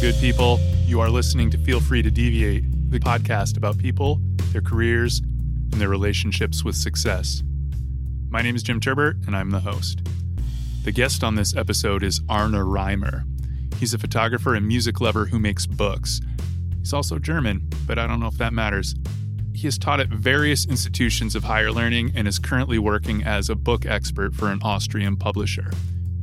good people. You are listening to Feel Free to Deviate, the podcast about people, their careers, and their relationships with success. My name is Jim Turbert, and I'm the host. The guest on this episode is Arne Reimer. He's a photographer and music lover who makes books. He's also German, but I don't know if that matters. He has taught at various institutions of higher learning and is currently working as a book expert for an Austrian publisher.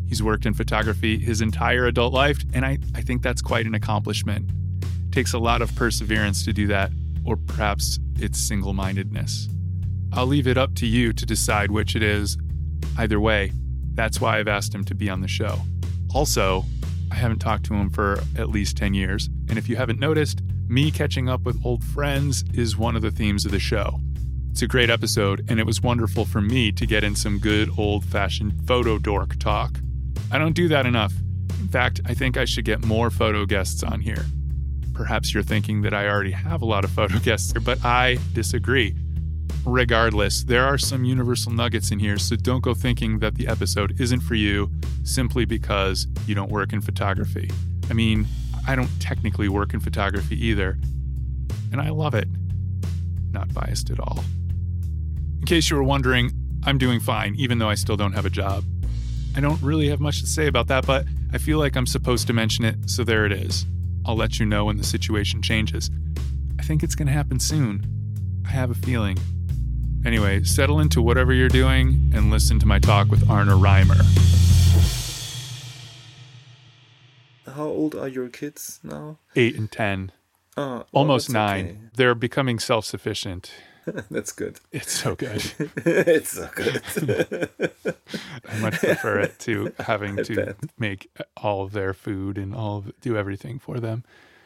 He's worked in photography his entire adult life, and I, I think that's quite an accomplishment. It takes a lot of perseverance to do that, or perhaps it's single mindedness. I'll leave it up to you to decide which it is. Either way, that's why I've asked him to be on the show. Also, I haven't talked to him for at least 10 years, and if you haven't noticed, me catching up with old friends is one of the themes of the show. It's a great episode, and it was wonderful for me to get in some good old fashioned photo dork talk. I don't do that enough. In fact, I think I should get more photo guests on here. Perhaps you're thinking that I already have a lot of photo guests, but I disagree. Regardless, there are some universal nuggets in here, so don't go thinking that the episode isn't for you simply because you don't work in photography. I mean, I don't technically work in photography either, and I love it. Not biased at all. In case you were wondering, I'm doing fine, even though I still don't have a job. I don't really have much to say about that, but I feel like I'm supposed to mention it, so there it is. I'll let you know when the situation changes. I think it's going to happen soon. I have a feeling. Anyway, settle into whatever you're doing and listen to my talk with Arne Reimer. How old are your kids now? Eight and ten. Ah, oh, Almost oh, nine. that's They're becoming self sufficient. that's good. It's so good. it's so good. I much prefer it to having I to bet. make all of their food and all of, do everything for them.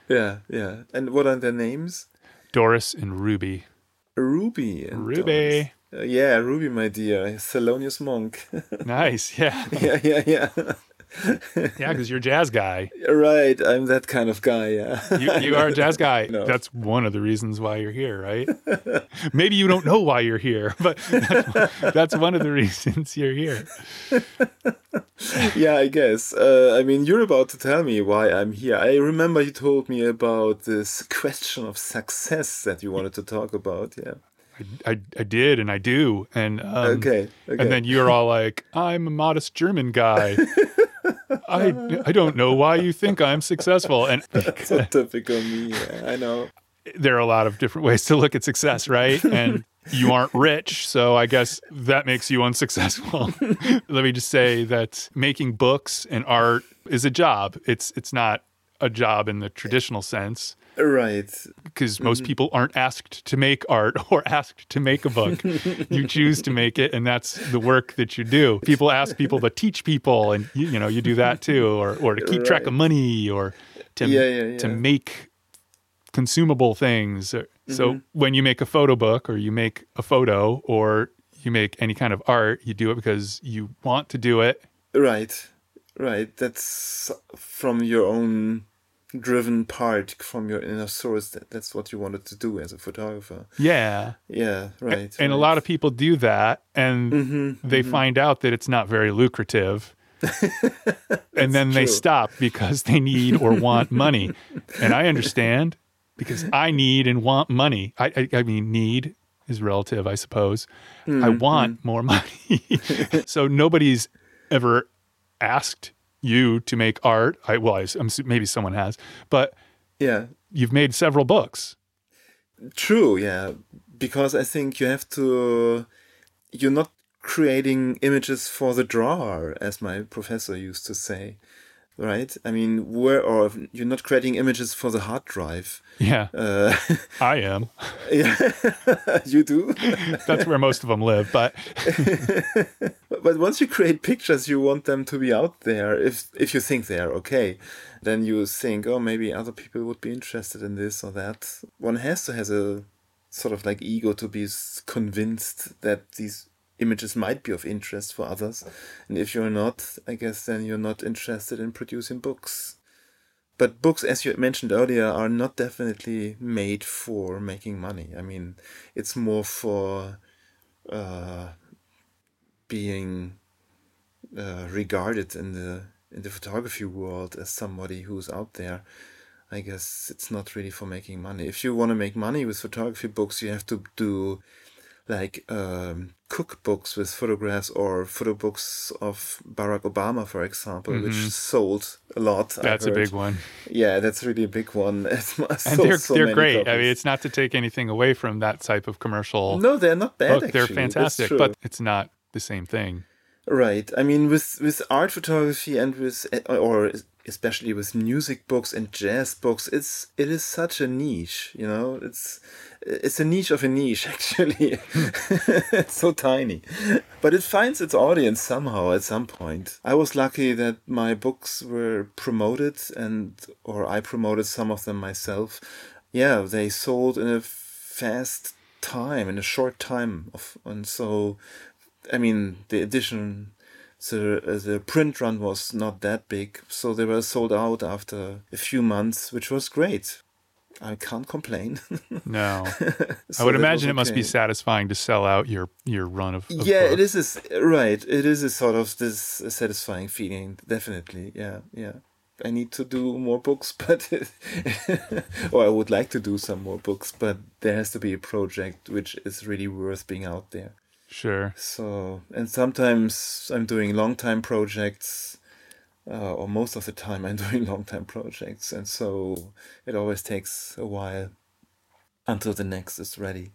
yeah, yeah. And what are their names? Doris and Ruby. Ruby. And Ruby. Uh, yeah, Ruby, my dear. Thelonious Monk. Nice. Yeah. yeah, yeah, yeah. Yeah, because you're a jazz guy. right, I'm that kind of guy. Yeah. You, you are a jazz guy. No. That's one of the reasons why you're here, right? Maybe you don't know why you're here, but that's, that's one of the reasons you're here. yeah, I guess. Uh, I mean, you're about to tell me why I'm here. I remember you told me about this question of success that you wanted to talk about. Yeah. I, I did, and I do, and um, Okay. Okay. and then you're all like, "I'm a modest German guy. I I don't know why you think I'm successful." And so typical me. Yeah, I know. there are a lot of different ways to look at success, right? And you aren't rich, so I guess that makes you unsuccessful. Let me just say that making books and art is a job. It's it's not a job in the traditional sense Right. because most people aren't asked to make art or asked to make a book. you choose to make it, and that's the work that you do. People ask people to teach people, and you, you know you do that too, or or to keep track of money, or to Yeah, yeah, to make consumable things. So Mm-hmm. when you make a photo book, or you make a photo, or you make any kind of art, you do it because you want to do it. Right. Right. That's from your own driven part, from your inner source. That, that's what you wanted to do as a photographer. Yeah. Yeah. Right. And a lot of people do that, and Mm-hmm. they find out that it's not very lucrative. and then they stop because they need or want money. And I understand because I need and want money. I, I, I mean, need is relative, I suppose. I Mm-hmm. want more money. so nobody's ever asked you to make art. I, well, I, am maybe someone has, but Yeah. you've made several books. True, yeah. Because I think you have to. You're not creating images for the drawer, as my professor used to say, right? I mean, where or you're not creating images for the hard drive. Yeah, Uh, I am. yeah, you do. That's where most of them live. But but once you create pictures, you want them to be out there. If if you think they are okay, then you think, oh, maybe other people would be interested in this or that. One has to has a sort of like ego to be convinced that these images might be of interest for others. And if you're not, I guess then you're not interested in producing books. But books, as you mentioned earlier, are not definitely made for making money. I mean, it's more for uh, being uh, regarded in the in the photography world as somebody who's out there I guess it's not really for making money. If you want to make money with photography books, you have to do like um, cookbooks with photographs or photo books of Barack Obama, for example, mm-hmm. which sold a lot. That's a big one. Yeah, that's really a big one. and they're so they're great. Copies. I mean, it's not to take anything away from that type of commercial. No, they're not bad. Book. They're fantastic, but it's not the same thing. Right. I mean, with with art photography and with or especially with music books and jazz books, it's it is such a niche. You know, it's it's a niche of a niche actually. it's so tiny, but it finds its audience somehow at some point. I was lucky that my books were promoted and or I promoted some of them myself. Yeah, they sold in a fast time in a short time of and so I mean, the edition, the uh, the print run was not that big, so they were sold out after a few months, which was great. I can't complain. no, so I would imagine it must be satisfying to sell out your your run of. of yeah, books. it is a, right. It is a sort of this satisfying feeling. Definitely, yeah, yeah. I need to do more books, but or I would like to do some more books, but there has to be a project which is really worth being out there. Sure. So, and sometimes I'm doing long time projects, uh, or most of the time I'm doing long time projects, and so it always takes a while until the next is ready.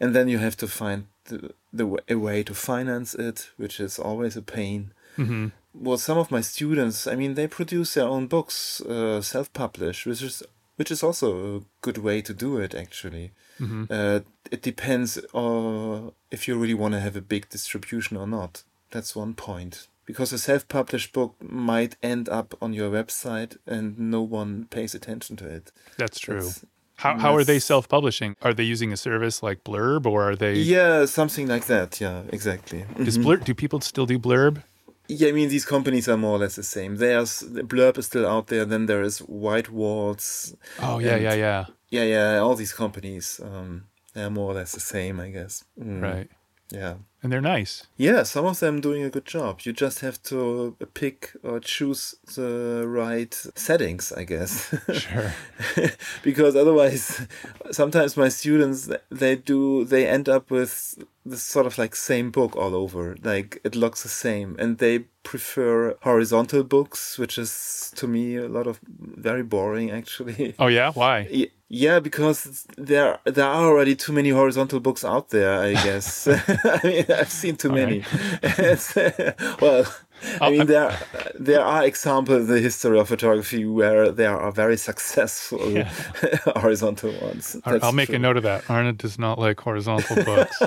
And then you have to find the, the a way to finance it, which is always a pain. Mm-hmm. Well, some of my students, I mean, they produce their own books, uh, self-publish, which is which is also a good way to do it actually. Mm-hmm. Uh, it depends uh, if you really want to have a big distribution or not. That's one point. Because a self published book might end up on your website and no one pays attention to it. That's true. That's, how, how are they self publishing? Are they using a service like Blurb or are they. Yeah, something like that. Yeah, exactly. Does mm-hmm. Blurb, do people still do Blurb? Yeah, I mean these companies are more or less the same. There's Blurb is still out there. Then there is White Walls. Oh yeah, yeah, yeah. Yeah, yeah. All these companies, um, they're more or less the same, I guess. Mm. Right. Yeah. And they're nice. Yeah, some of them doing a good job. You just have to pick or choose the right settings, I guess. Sure. because otherwise, sometimes my students they do they end up with this sort of like same book all over. Like it looks the same, and they prefer horizontal books, which is to me a lot of very boring actually. Oh yeah, why? Yeah, because there there are already too many horizontal books out there. I guess. I mean, I've seen too All many. Right. well, I mean, there there are examples in the history of photography where there are very successful yeah. horizontal ones. That's I'll make true. a note of that. Arne does not like horizontal books.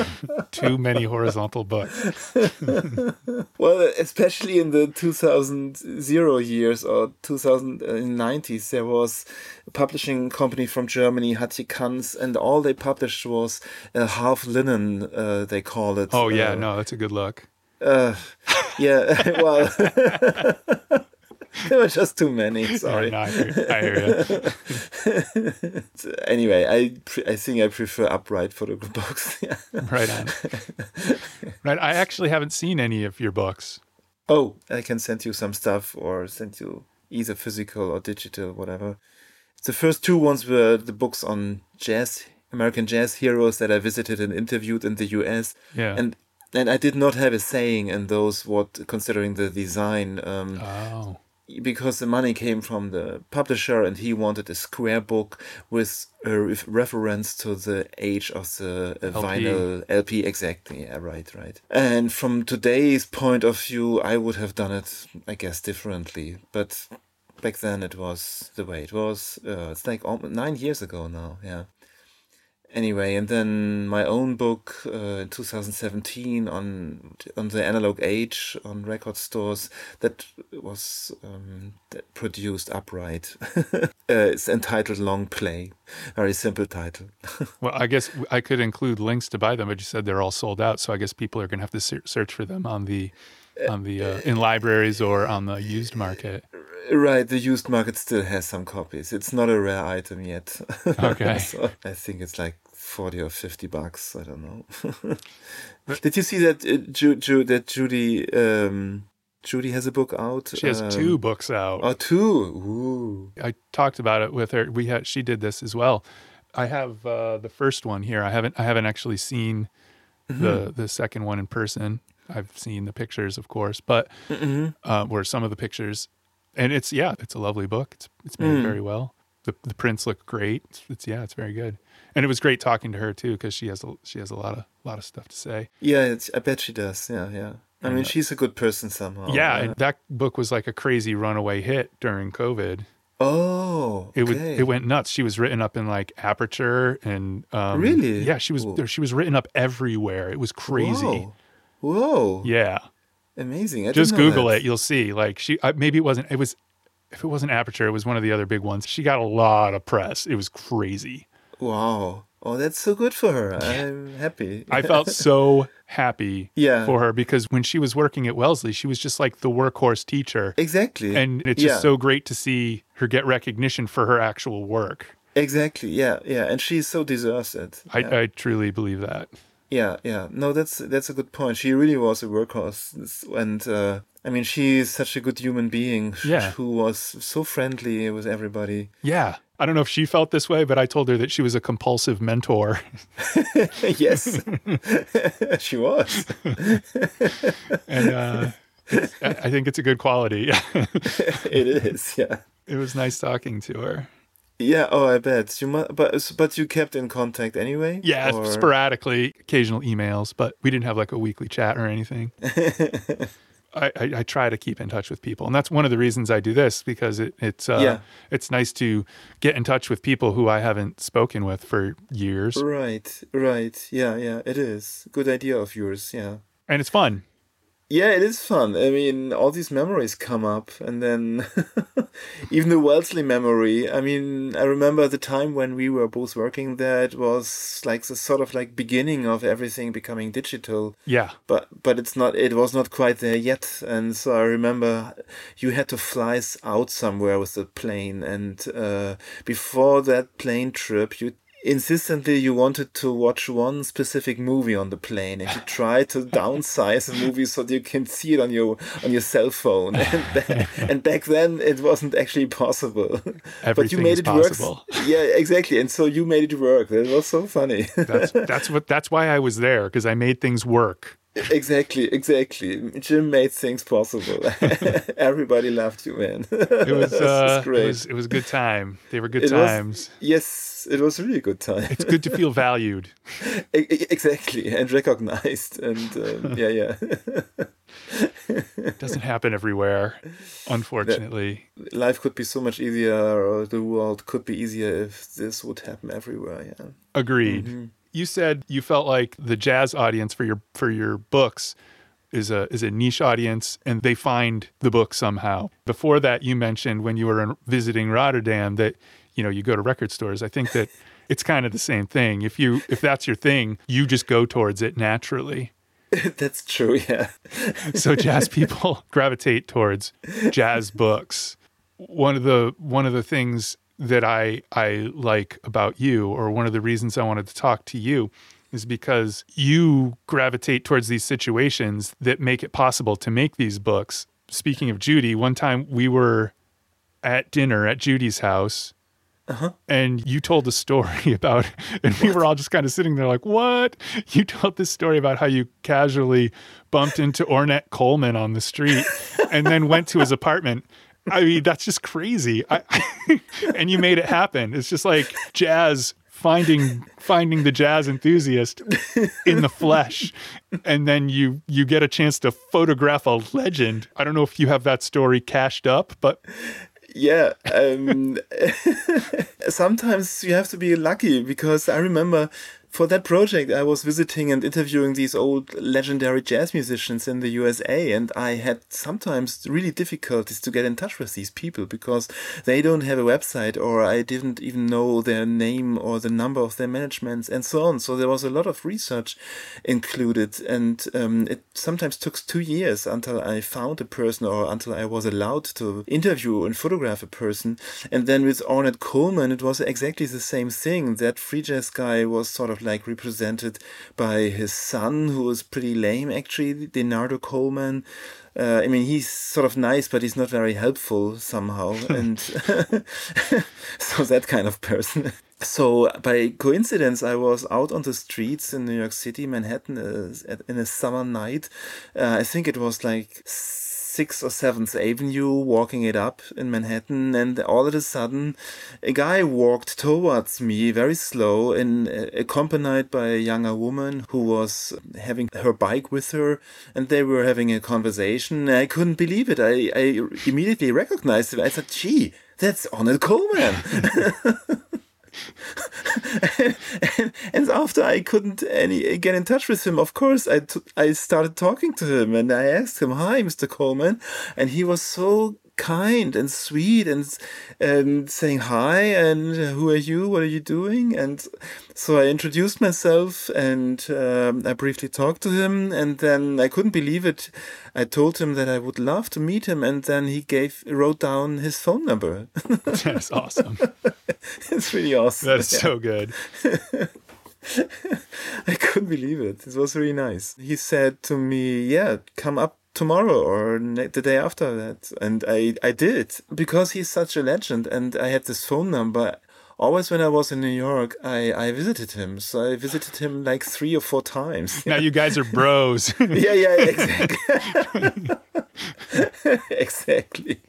Too many horizontal books. well, especially in the 2000 years or 2090s, there was a publishing company from Germany, Hatje Cantz, and all they published was a half linen, uh, they call it. Oh, yeah, uh, no, that's a good look. Uh, yeah, well, there were just too many. Sorry. No, I hear, I hear you. anyway, I pre- I think I prefer upright photo books. right on. Right, I actually haven't seen any of your books. Oh, I can send you some stuff or send you either physical or digital, whatever. The first two ones were the books on jazz, American jazz heroes that I visited and interviewed in the US. Yeah. And and I did not have a saying in those what considering the design. Um, oh. Because the money came from the publisher, and he wanted a square book with a reference to the age of the uh, vinyl LP. Exactly, yeah, right, right. And from today's point of view, I would have done it, I guess, differently. But back then, it was the way it was. Uh, it's like nine years ago now. Yeah anyway, and then my own book uh, in 2017 on on the analog age on record stores that was um, that produced upright. uh, it's entitled Long Play. Very simple title. well, I guess I could include links to buy them, but you said they're all sold out, so I guess people are going to have to search for them on the on the uh, in libraries or on the used market. Right, the used market still has some copies. It's not a rare item yet. Okay. so I think it's like 40 or 50 bucks. I don't know. Did you see that uh, Ju- Ju- that Judy um, Judy has a book out. She has um, two books out. Oh, two. Ooh. I talked about it with her. We had she did this as well. I have uh, the first one here. I haven't I haven't actually seen Mm-hmm. the the second one in person. I've seen the pictures, of course, but Mm-hmm. uh, were some of the pictures, and it's yeah, it's a lovely book. It's it's made Mm. very well. The the prints look great. It's, it's yeah, it's very good. And it was great talking to her too because she has a, she has a lot of lot of stuff to say. Yeah, it's, I bet she does. Yeah, yeah. I mean, she's a good person somehow. yeah, and that book was like a crazy runaway hit during COVID. Oh, It would it went nuts. She was written up in like Aperture and um, Really? yeah, she was Cool. she was written up everywhere. It was crazy. Whoa. Whoa. Yeah, Amazing. I just Google that. it. You'll see. Like she uh, maybe it wasn't. It was if it wasn't Aperture, it was one of the other big ones. She got a lot of press. It was crazy. Wow. Oh, that's so good for her. I'm happy. I felt so happy Yeah. for her because when she was working at Wellesley, she was just like the workhorse teacher. exactly. And it's just Yeah. so great to see her get recognition for her actual work. Exactly. Yeah, yeah. And she so deserves it. I, yeah. I truly believe that. yeah, yeah. No, that's that's a good point. She really was a workhorse, and uh, I mean, she's such a good human being. Yeah. Who was so friendly with everybody. Yeah. I don't know if she felt this way, but I told her that she was a compulsive mentor. yes, she was. And uh, I think it's a good quality. it is. Yeah. it was nice talking to her. Yeah. Oh, I bet you. Mu- but but you kept in contact anyway. Yeah, Or- sporadically, occasional emails, but we didn't have like a weekly chat or anything. I, I, I try to keep in touch with people, and that's one of the reasons I do this because it, it's uh, Yeah. it's nice to get in touch with people who I haven't spoken with for years, Right. Right. Yeah. Yeah. It is good idea of yours. Yeah. and it's fun. Yeah, it is fun. I mean, all these memories come up, and then even the Wellesley memory. I mean, I remember the time when we were both working there. It was like the sort of like beginning of everything becoming digital, Yeah, but but it's not. It was not quite there yet, and so I remember you had to fly out somewhere with the plane, and uh, before that plane trip, you. Insistently, you wanted to watch one specific movie on the plane, and you tried to downsize the movie so that you can see it on your on your cell phone. And, and back then, it wasn't actually possible. but you Everything made it possible. work. Yeah, exactly. And so you made it work. That was so funny. that's that's what that's why I was there because I made things work. exactly, exactly. Jim made things possible. Everybody loved you, man. It was uh, it great. was it was a good time. They were good It was- times. It was really a good time. It's good to feel valued. Exactly, and recognized, and um, yeah, yeah. It doesn't happen everywhere, unfortunately. Life could be so much easier, or the world could be easier if this would happen everywhere. Yeah. Agreed. Mm-hmm. You said you felt like the jazz audience for your for your books is a is a niche audience and they find the book somehow. Before that you mentioned when you were in- visiting Rotterdam that you know you go to record stores. I think that it's kind of the same thing. If you if that's your thing, you just go towards it naturally. That's true. Yeah. so jazz people gravitate towards jazz books. One of the one of the things that I I like about you, or one of the reasons I wanted to talk to you, is because you gravitate towards these situations that make it possible to make these books. Speaking of Judy, one time we were at dinner at Judy's house. Uh-huh. And you told a story about, and we were all just kind of sitting there like, what? You told this story about how you casually bumped into Ornette Coleman on the street and then went to his apartment. I mean, that's just crazy. I, and you made it happen. It's just like jazz finding finding the jazz enthusiast in the flesh and then you you get a chance to photograph a legend i don't know if you have that story cashed up but Yeah. Um, sometimes you have to be lucky because I remember for that project I was visiting and interviewing these old legendary jazz musicians in the USA, and I had sometimes really difficulties to get in touch with these people because they don't have a website or I didn't even know their name or the number of their managements and so on. So there was a lot of research included, and um, it sometimes took two years until I found a person or until I was allowed to interview and photograph a person. And then with Ornette Coleman, it was exactly the same thing. That free jazz guy was sort of of like represented by his son, who was pretty lame actually, Denardo Coleman. Uh, I mean, he's sort of nice, but he's not very helpful somehow, and so that kind of person. So by coincidence, I was out on the streets in New York City, Manhattan, uh, in a summer night. Uh, I think it was like sixth or seventh avenue walking it up in manhattan and all of a sudden a guy walked towards me very slow and uh, accompanied by a younger woman who was having her bike with her and they were having a conversation. I couldn't believe it. I, I immediately recognized him. I said gee that's Ornette Coleman. and, and, after I couldn't any get in touch with him, of course, I, I started talking to him and I asked him, "Hi, Mr. Coleman," and he was so kind and sweet and and saying hi and who are you what are you doing and so i introduced myself and um, i briefly talked to him and then i couldn't believe it i told him that i would love to meet him and then he gave wrote down his phone number that's awesome it's really awesome that is yeah. so good I couldn't believe it. It was really nice. He said to me, "Yeah, come up tomorrow or the day after that. And i i did because he's such a legend and i had this phone number. Always when i was in new york i i visited him. So i visited him like three or four times. Now you guys are bros. Yeah yeah exactly. Exactly.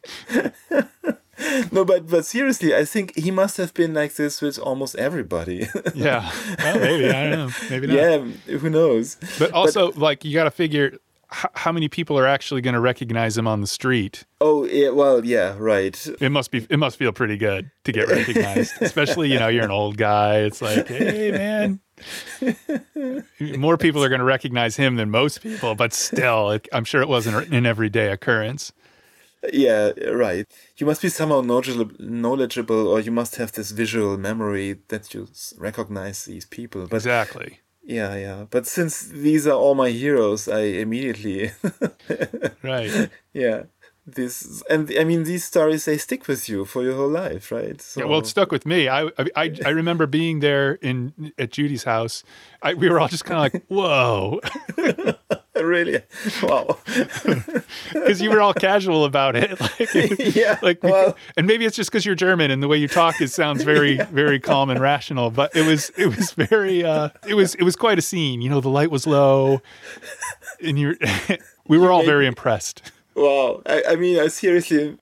No, but but seriously, I think he must have been like this with almost everybody. yeah, well, maybe I don't know, maybe not. Yeah, who knows? But also, but, like, you got to figure how many people are actually going to recognize him on the street? Oh, yeah, well, yeah, right. It must be. It must feel pretty good to get recognized, especially you know you're an old guy. It's like, hey, man. More people are going to recognize him than most people, but still, it, I'm sure it wasn't an everyday occurrence. Yeah, right. You must be somehow knowledgeable, or you must have this visual memory that you recognize these people. But exactly. Yeah, yeah. But since these are all my heroes, I immediately Right. Yeah. This and I mean these stories they stick with you for your whole life, right? So... Yeah, well, it stuck with me. I I I remember being there in at Judy's house. I, we were all just kind of like, "Whoa!" really? Wow. Because you were all casual about it. Like, yeah. Like, well, and maybe it's just because you're German and the way you talk it sounds very, yeah. very calm and rational. But it was, it was very, uh, it was, it was quite a scene. You know, the light was low, and you're we were all very impressed. Wow. I, I mean, I seriously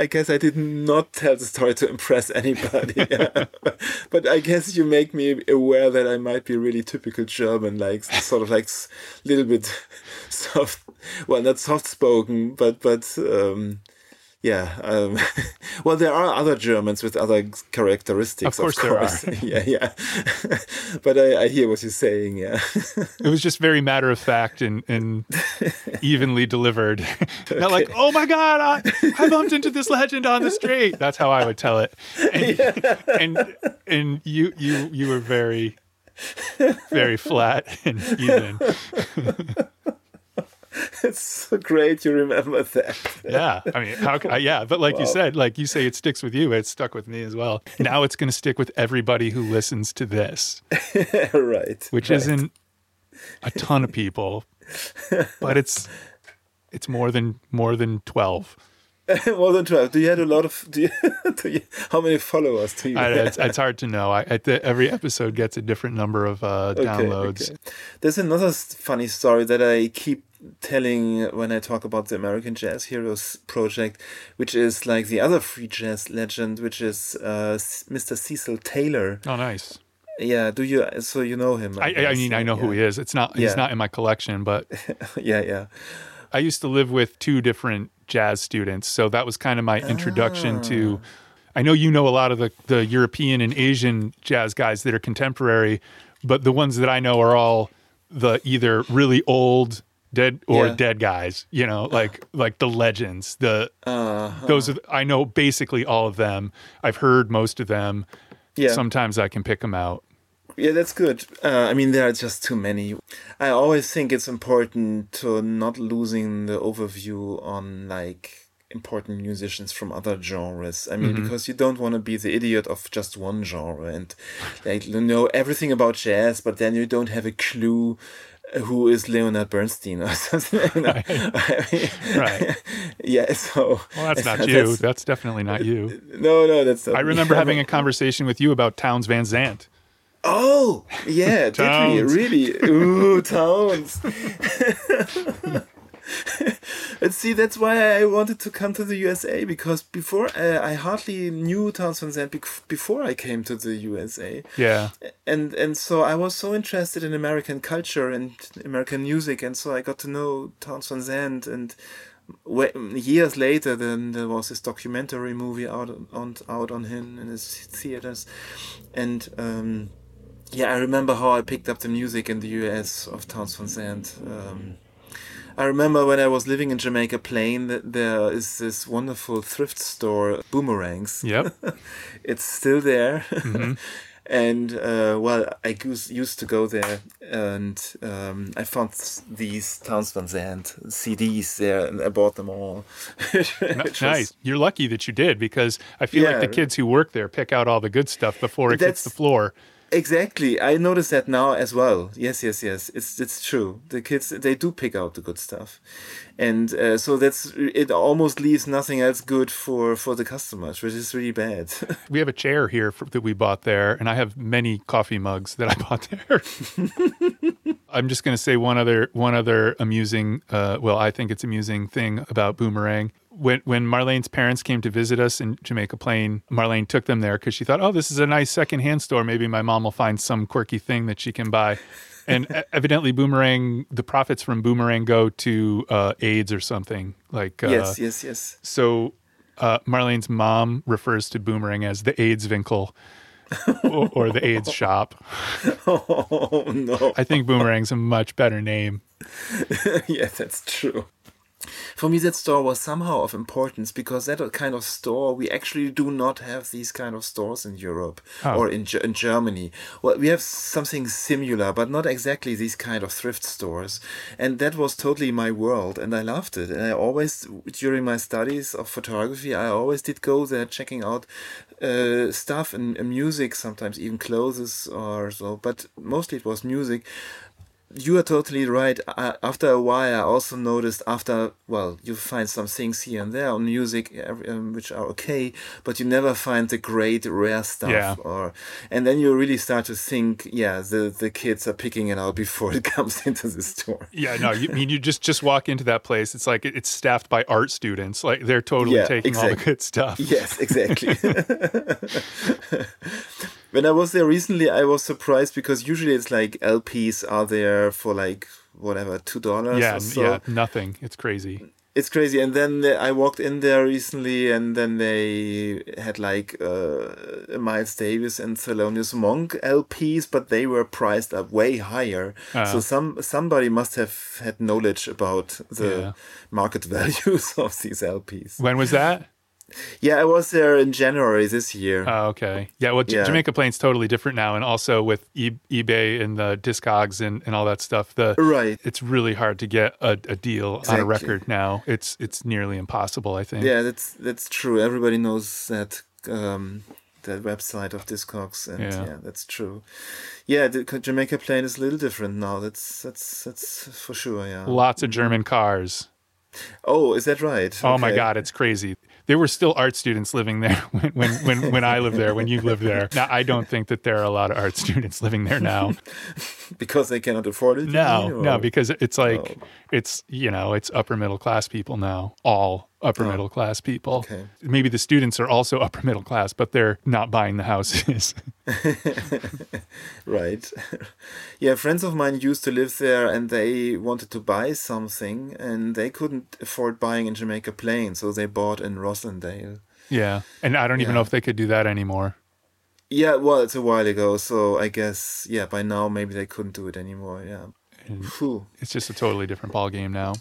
I guess I did not tell the story to impress anybody. but I guess you make me aware that I might be really typical German, like sort of like a little bit soft, well, not soft spoken, but, but, um, yeah. Um, well, there are other Germans with other characteristics. Of course, of course. there are. yeah, yeah. but I, I, hear what you're saying. Yeah. it was just very matter of fact and, and evenly delivered. Okay. Not like, oh my god, I, I bumped into this legend on the street. That's how I would tell it. And yeah. and, and you you you were very very flat and even. it's so great you remember that. yeah, I mean, how? Can, yeah, but like wow. you said, like you say, it sticks with you. It stuck with me as well. Now it's going to stick with everybody who listens to this. right. Which right. isn't a ton of people, but it's it's more than more than twelve. more than 12 do you have a lot of do you, do you, how many followers do you I, it's, it's, hard to know I, the, every episode gets a different number of uh, okay, downloads okay. there's another funny story that i keep telling when I talk about the American Jazz Heroes project, which is like the other free jazz legend, which is uh, Mr. Cecil Taylor. Oh, nice. Yeah, do you? So you know him? I, I, I mean, I know yeah. who he is. It's not. He's not in my collection, but yeah, yeah. I used to live with two different jazz students, so that was kind of my introduction ah. to. I know you know a lot of the the European and Asian jazz guys that are contemporary, but the ones that I know are all the either really old dead or yeah. dead guys you know like like the legends the uh-huh. those are i know basically all of them. I've heard most of them. Yeah. Sometimes i can pick them out. Yeah that's good. Uh, i mean there are just too many. I always think it's important to not losing the overview on like important musicians from other genres. I mean, because you don't want to be the idiot of just one genre and like you know everything about jazz, but then you don't have a clue who is Leonard Bernstein or something. you know? I mean, Right. yeah. So Well, that's not you. That's definitely not you. No, no, that's. Not I remember having a conversation with you about Townes Van Zandt. Oh, yeah, did we really? Ooh, townes. and see, that's why I wanted to come to the USA because before uh, I hardly knew Townes Van Zandt before I came to the USA, Yeah. and and so I was so interested in American culture and American music, and so I got to know Townes Van Zandt and. Years later, then there was this documentary movie out on out on him in his theaters, and um, yeah, I remember how I picked up the music in the US of Townes Van Zandt. Um, I remember when I was living in Jamaica Plain that there is this wonderful thrift store, Boomerangs. Yep. It's still there. Mm-hmm. and uh, well, I used to go there and um, I found these Townes Van Zandt CDs there and I bought them all. Which was- nice. You're lucky that you did because I feel like the kids who work there pick out all the good stuff before it hits the floor. Exactly. I notice that now as well. Yes, yes, yes. It's it's true. The kids they do pick out the good stuff, and uh, so that's it. Almost leaves nothing else good for for the customers, which is really bad. We have a chair here for, that we bought there, and I have many coffee mugs that I bought there. I'm just going to say one other one other amusing, uh, well, I think it's amusing thing about Boomerang. When when Marlene's parents came to visit us in Jamaica Plain, Marlene took them there because she thought, oh, this is a nice secondhand store. Maybe my mom will find some quirky thing that she can buy. And evidently, Boomerang, the profits from Boomerang go to uh, AIDS or something like. Uh, yes, yes, yes. so uh, Marlene's mom refers to Boomerang as the AIDS Winkel or, or the AIDS shop. Oh no. I think Boomerang's a much better name. yeah, that's true. For me, that store was somehow of importance because that kind of store we actually do not have these kind of stores in Europe Oh. or in in Germany. Well, we have something similar, but not exactly these kind of thrift stores. And that was totally my world, and I loved it. And I always, during my studies of photography, I always did go there checking out uh, stuff and, and music, sometimes even clothes or so. But mostly it was music you are totally right. I, after a while, I also noticed after well, you find some things here and there on music um, which are okay, but you never find the great rare stuff. Yeah. Or and then you really start to think, yeah, the the kids are picking it out before it comes into the store. Yeah, no, you I mean you just just walk into that place. It's like it's staffed by art students. Like they're totally Yeah, taking all the good stuff. Yes, exactly. when I was there recently, I was surprised because usually it's like LPs are there for like whatever two dollars. Yeah, or so. yeah, nothing. It's crazy. it's crazy and then uh, i walked in there recently and then they had like uh, miles davis and thelonious monk lps but they were priced up way higher Ah. so some somebody must have had knowledge about the Yeah. market values of these lps When was that? Yeah i was there in january this year Oh, okay. Yeah, well, Yeah. Jamaica Plain's totally different now, and also with e- eBay and the Discogs and, and all that stuff, the right it's really hard to get a, a deal on a record now. It's it's nearly impossible, I think. yeah that's that's true everybody knows that um that website of Discogs, and Yeah. yeah. that's true. Yeah, the Jamaica Plain is a little different now. That's that's that's for sure. Yeah. Lots of German cars. Oh, is that right? Oh my God, it's crazy. There were still art students living there when, when, when, when I lived there, when you lived there. Now, I don't think that there are a lot of art students living there now. Because they cannot afford it. No, mean, no, because it's like, Oh. it's, you know, it's upper middle class people now, all upper oh. middle class people. Oh, okay. Maybe the students are also upper middle class, but they're not buying the houses. right. yeah, friends of mine used to live there, and they wanted to buy something, and they couldn't afford buying in Jamaica Plain, so they bought in Roslindale. yeah. And I don't even Yeah. know if they could do that anymore. Yeah, well, it's a while ago, so I guess yeah, by now maybe they couldn't do it anymore. Yeah. It's just a totally different ball game now.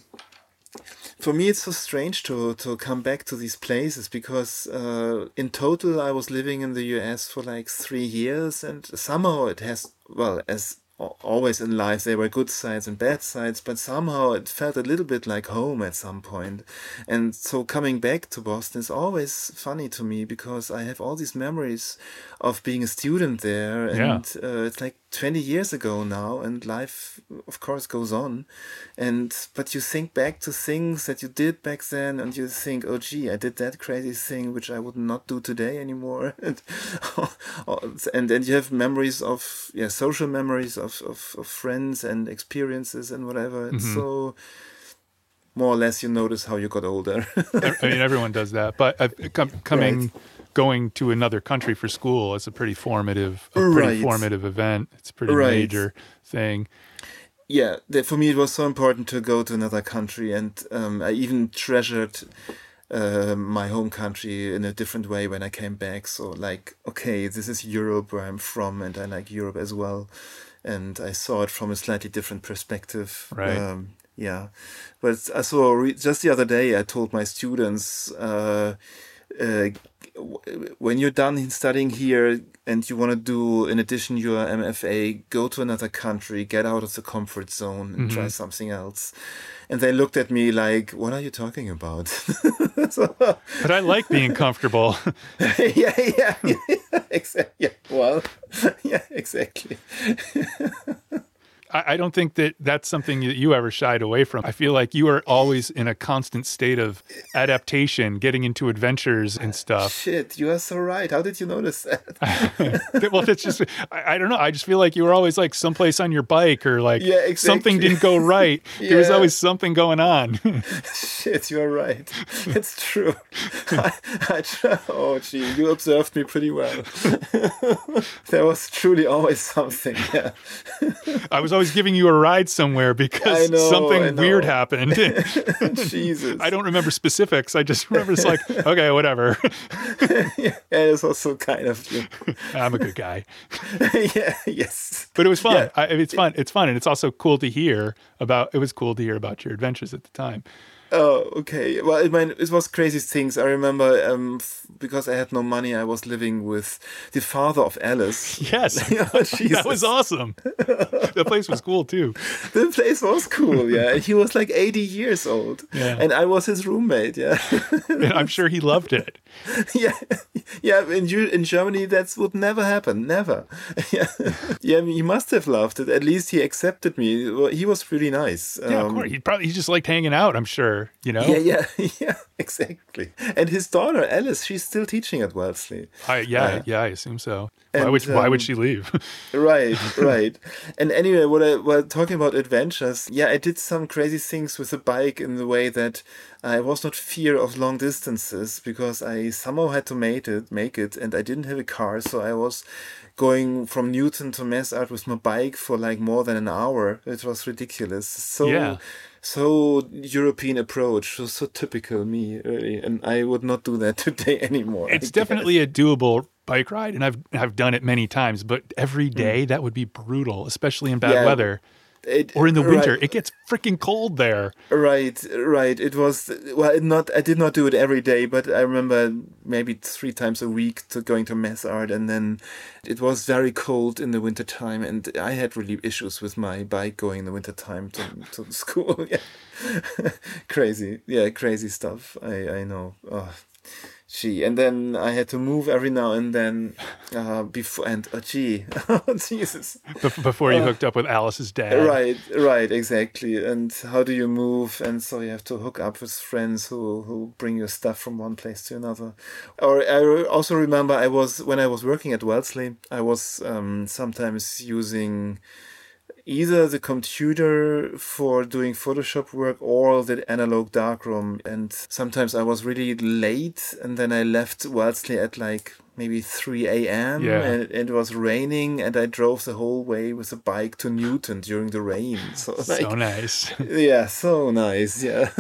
For me, it's so strange to to come back to these places because uh, in total I was living in the U.S. for like three years, and somehow it has well as always in life there were good sides and bad sides, but somehow it felt a little bit like home at some point. And so coming back to Boston is always funny to me because I have all these memories of being a student there, and yeah. uh, it's like 20 years ago now, and life, of course, goes on. And but you think back to things that you did back then, and you think, oh, gee, I did that crazy thing which I would not do today anymore. and and then you have memories of yeah, social memories of of, of, of friends and experiences and whatever. Mm-hmm. So more or less you notice how you got older. I mean, everyone does that, but uh, com- coming, right. going to another country for school is a pretty formative, a pretty right. formative event. It's a pretty right. major thing. Yeah, the, for me it was so important to go to another country, and um, I even treasured uh, my home country in a different way when I came back. So, like, okay, this is Europe where I'm from, and I like Europe as well and I saw it from a slightly different perspective. Right. Um, yeah, but I saw re- just the other day. I told my students, uh, uh, when you're done studying here and you want to do, in addition, your MFA, go to another country, get out of the comfort zone, and mm-hmm. try something else and they looked at me like, "What are you talking about?" so, but I like being comfortable. yeah, yeah, yeah, exactly. Yeah, well, yeah, exactly. I, don't think that that's something that you ever shied away from. I feel like you are always in a constant state of adaptation, getting into adventures and ah, stuff. Shit, you are so right. How did you notice that? well, it's just, I, I, don't know. I just feel like you were always like someplace on your bike or like yeah, exactly. something didn't go right. yeah. There was always something going on. Shit, you are right. It's true. I, I, oh, gee, you observed me pretty well. there was truly always something. Yeah. I was always giving you a ride somewhere because know, something weird happened. Jesus. I don't remember specifics. I just remember it's like, okay, whatever. yeah, it's also kind of you. I'm a good guy. yeah, yes. But it was fun. Yeah. I, it's fun. It's fun. And it's also cool to hear about, it was cool to hear about your adventures at the time. Oh, okay. Well, I mean, it was crazy things. I remember um, f- because I had no money, I was living with the father of Alice. Yes, oh, that was awesome. the place was cool too. The place was cool. Yeah, he was like eighty years old. Yeah, and I was his roommate. Yeah, I'm sure he loved it. Yeah, yeah. In in Germany, that would never happen. Never. Yeah, yeah. he must have loved it. At least he accepted me. He was really nice. Yeah, um, of course. He probably he just liked hanging out. I'm sure you know? Yeah, yeah, yeah, exactly. And his daughter, Alice, she's still teaching at Wellesley. I, yeah, uh, yeah, I assume so. Why, would, um, why would she leave? right, right. And anyway, what I, while talking about adventures, yeah, I did some crazy things with a bike in the way that I was not fear of long distances because I somehow had to make it, make it, and I didn't have a car, so I was going from Newton to MassArt with my bike for like more than an hour. It was ridiculous. So yeah so European approach, so, so typical me, really. And I would not do that today anymore. It's definitely a doable bike ride, and I've I've done it many times. But every hmm. mm. that would be brutal, especially in bad yeah. weather. It, or in the winter, right. it gets freaking cold there. Right, right. It was well, it not. I did not do it every day, but I remember maybe three times a week to going to MassArt, and then it was very cold in the winter time, and I had really issues with my bike going in the winter time to to school. yeah, crazy. Yeah, crazy stuff. I I know. Oh she and then I had to move every now and then uh, before and oh gee Jesus. Before you uh, hooked up with Alice's dad. Right right exactly. And how do you move? And so you have to hook up with friends who who bring your stuff from one place to another. Or I also remember I was when I was working at Wellesley I was um, sometimes using either the computer for doing Photoshop work or the analog darkroom. And sometimes I was really late and then I left Wellesley at like maybe 3 a.m. Yeah. And, it was raining, and I drove the whole way with a bike to Newton during the rain. So, like, so nice. yeah, so nice. Yeah.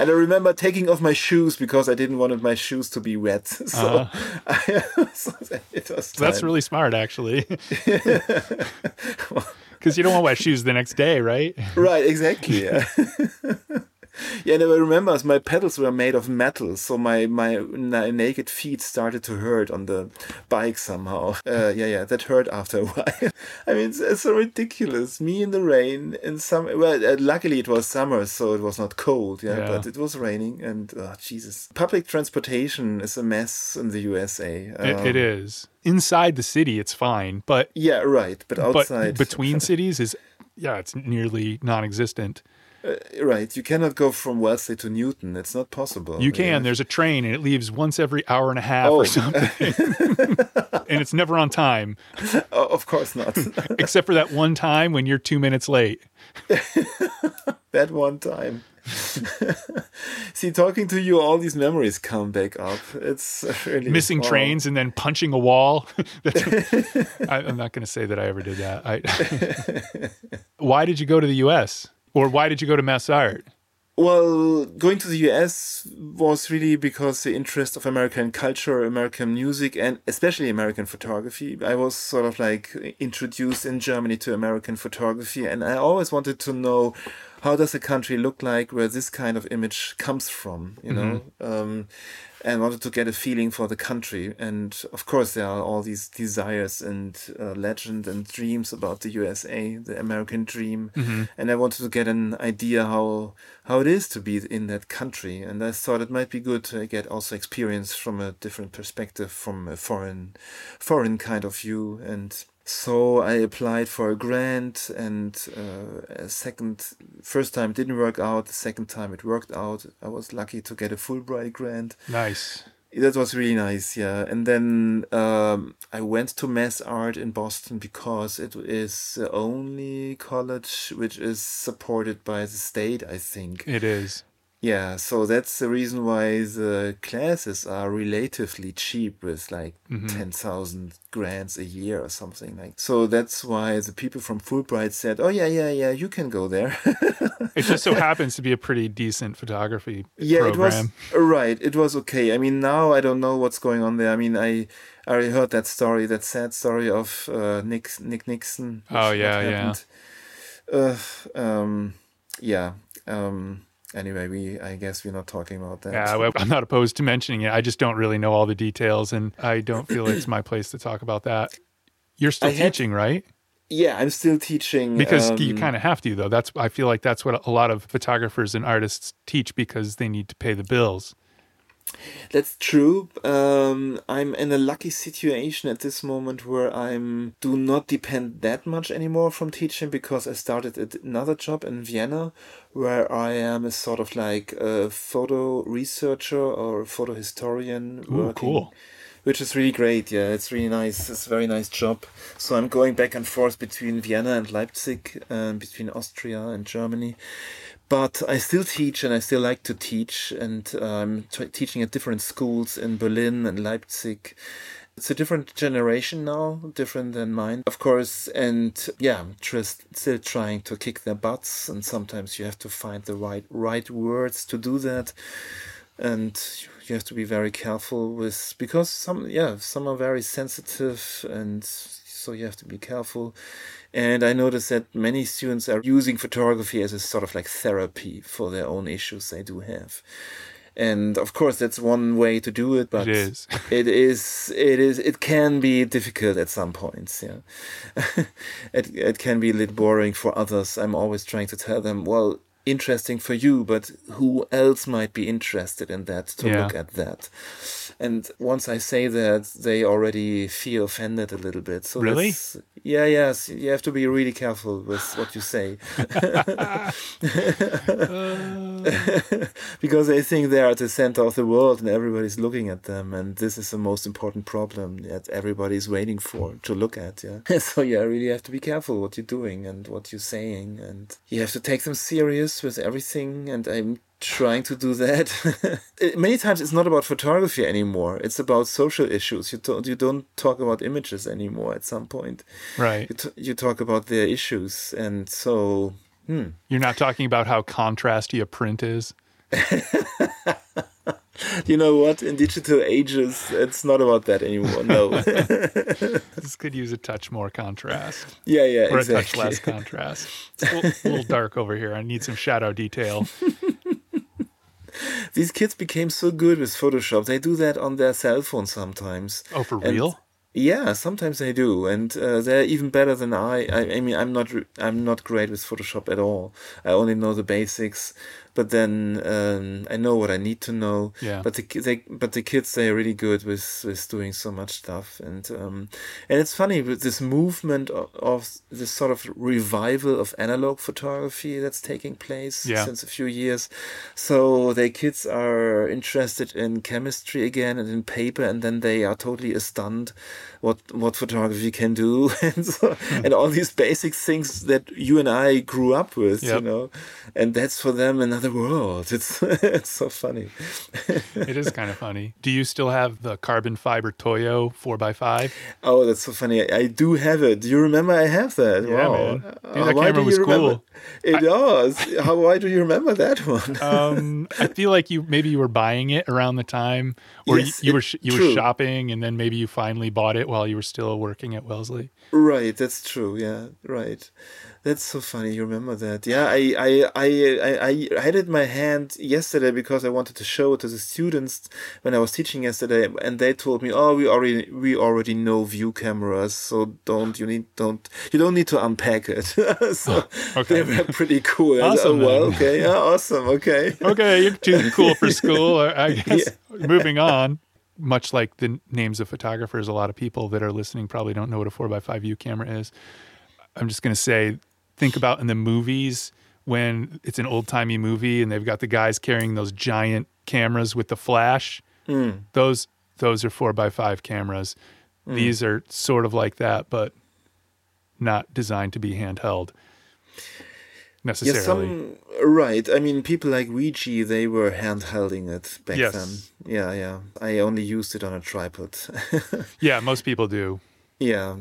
and I remember taking off my shoes because I didn't want my shoes to be wet. So, uh-huh. I, so it was. That's really smart, actually. Because you don't want wet shoes the next day, right? Right, exactly. Yeah. Yeah, and I remember as my pedals were made of metal, so my my na- naked feet started to hurt on the bike somehow. Uh, yeah, yeah, that hurt after a while. I mean, it's, it's so ridiculous. Me in the rain in some. Well, uh, luckily it was summer, so it was not cold. Yeah, Yeah. but it was raining, and oh, Jesus, public transportation is a mess in the USA. It, Um, it is inside the city. It's fine, but Yeah, right, but outside, but between cities is yeah, it's nearly non-existent. Uh, right, you cannot go from Wellesley to Newton. It's not possible. You can. Yeah. There's a train and it leaves once every hour and a half Oh. or something, and it's never on time, Oh, of course not. except for that one time when you're two minutes late. that one time. See, talking to you, all these memories come back up. It's really Missing trains and then punching a wall. I, I'm not going to say that I ever did that. I, why did you go to the U.S. or why did you go to MassArt? Well, going to the US was really because the interest of American culture, American music, and especially American photography. I was sort of like introduced in Germany to American photography, and I always wanted to know how does a country look like where this kind of image comes from, you know, um, and wanted to get a feeling for the country. And of course, there are all these desires and uh, legend and dreams about the USA, the American dream, and I wanted to get an idea how how it is to be in that country. And I thought it might be good to get also experience from a different perspective, from a foreign foreign kind of view and. So I applied for a grant, and uh, a second, first time didn't work out. The second time it worked out. I was lucky to get a Fulbright grant. Nice. That was really nice, yeah. And then um, I went to MassArt in Boston because it is the only college which is supported by the state, I think. It is. Yeah, so that's the reason why the classes are relatively cheap with like 10,000 grants a year or something like. So that's why the people from Fulbright said, "Oh yeah, yeah, yeah, you can go there." It just so happens to be a pretty decent photography yeah, program. it was right. It was okay. I mean, now I don't know what's going on there. I mean, I I already heard that story, that sad story of uh, Nick Nick Nixon. Oh, yeah, yeah. Uh, um, yeah. Um. Anyway, we I guess we're not talking about that. Yeah, well, I'm not opposed to mentioning it. I just don't really know all the details, and I don't feel it's my place to talk about that. You're still I had- teaching, right? Yeah, I'm still teaching Because um, you kind of have to, though. That's I feel like that's what a lot of photographers and artists teach because they need to pay the bills. That's true. Um, I'm in a lucky situation at this moment where I'm do not depend that much anymore from teaching because I started another job in Vienna where I am a sort of like a photo researcher or a photo historian. Ooh, cool. Which is really great. Yeah, it's really nice. It's a very nice job. So I'm going back and forth between Vienna and Leipzig, and between Austria and Germany but I still teach and I still like to teach and I'm t- teaching at different schools in Berlin and Leipzig. It's a different generation now, different than mine, of course. And yeah, I'm just still trying to kick their butts. And sometimes you have to find the right right words to do that. And you have to be very careful with because some yeah some are very sensitive and so you have to be careful. And I noticed that many students are using photography as a sort of like therapy for their own issues they do have. And of course, that's one way to do it, but It is. it is, it is, it can be difficult at some points. Yeah, it it can be a little boring for others. I'm always trying to tell them, well, interesting for you, but who else might be interested in that to Yeah. look at that? And once I say that, they already feel offended a little bit. So Really? yeah, yes. You have to be really careful with what you say because they think they're at the center of the world and everybody's looking at them, and this is the most important problem that everybody's waiting for to look at. Yeah. so yeah, really have to be careful what you're doing and what you're saying, and you have to take them serious with everything. And I'm trying to do that. It- Many times it's not about photography anymore. It's about social issues. You don't you don't talk about images anymore. At some point, Right. you t- you talk about their issues, and so. Hmm. You're not talking about how contrasty a print is. You know what? In digital ages, it's not about that anymore. No. This could use a touch more contrast yeah, yeah, or a touch less contrast. It's a little, a little dark over here. I need some shadow detail. these kids became so good with Photoshop. They do that on their cell phone sometimes. Oh, for And- real? Yeah, sometimes they do, and uh, they're even better than I. I. I mean, I'm not. I'm not great with Photoshop at all. I only know the basics, but then um, I know what I need to know. Yeah. But the they, but the kids, they are really good with with doing so much stuff, and um, and it's funny with this movement of, of this sort of revival of analog photography that's taking place Yeah. since a few years. So the kids are interested in chemistry again and in paper, and then they are totally astounded what what photography can do, and so, and all these basic things that you and I grew up with, you know, and that's for them another world. It's it's so funny. It is kind of funny. Do you still have the carbon fiber Toyo 4x5? Oh, that's so funny. I, I do have it. Do you remember I have that? Yeah, wow. man. Dude, Uh, that why camera do was cool. It does. How? Why do you remember that one? Um, I feel like you maybe you were buying it around the time, or Yes, you, you were it- sh- you were shopping, and then maybe you finally bought it while you were still working at Wellesley. Right, that's true. Yeah, right. That's so funny. You remember that? Yeah, I, I, I, I, I had it in my hand yesterday because I wanted to show it to the students when I was teaching yesterday, and they told me, "Oh, we already, we already know view cameras, so don't you need don't you don't need to unpack it." so oh, okay. they were pretty cool. Awesome, oh, well, okay, yeah, awesome, okay. Okay, you're too cool for school. I I guess. Moving on. Much like the names of photographers, a lot of people that are listening probably don't know what a 4x5 view camera is. I'm just going to say, think about in the movies when it's an old timey movie and they've got the guys carrying those giant cameras with the flash. Mm. Those those are 4x5 cameras. These are sort of like that, but not designed to be handheld Yeah, some right. I mean, people like Weegee, they were handhelding it back Yes. then. Yeah, yeah. I only used it on a tripod. yeah, most people do. yeah,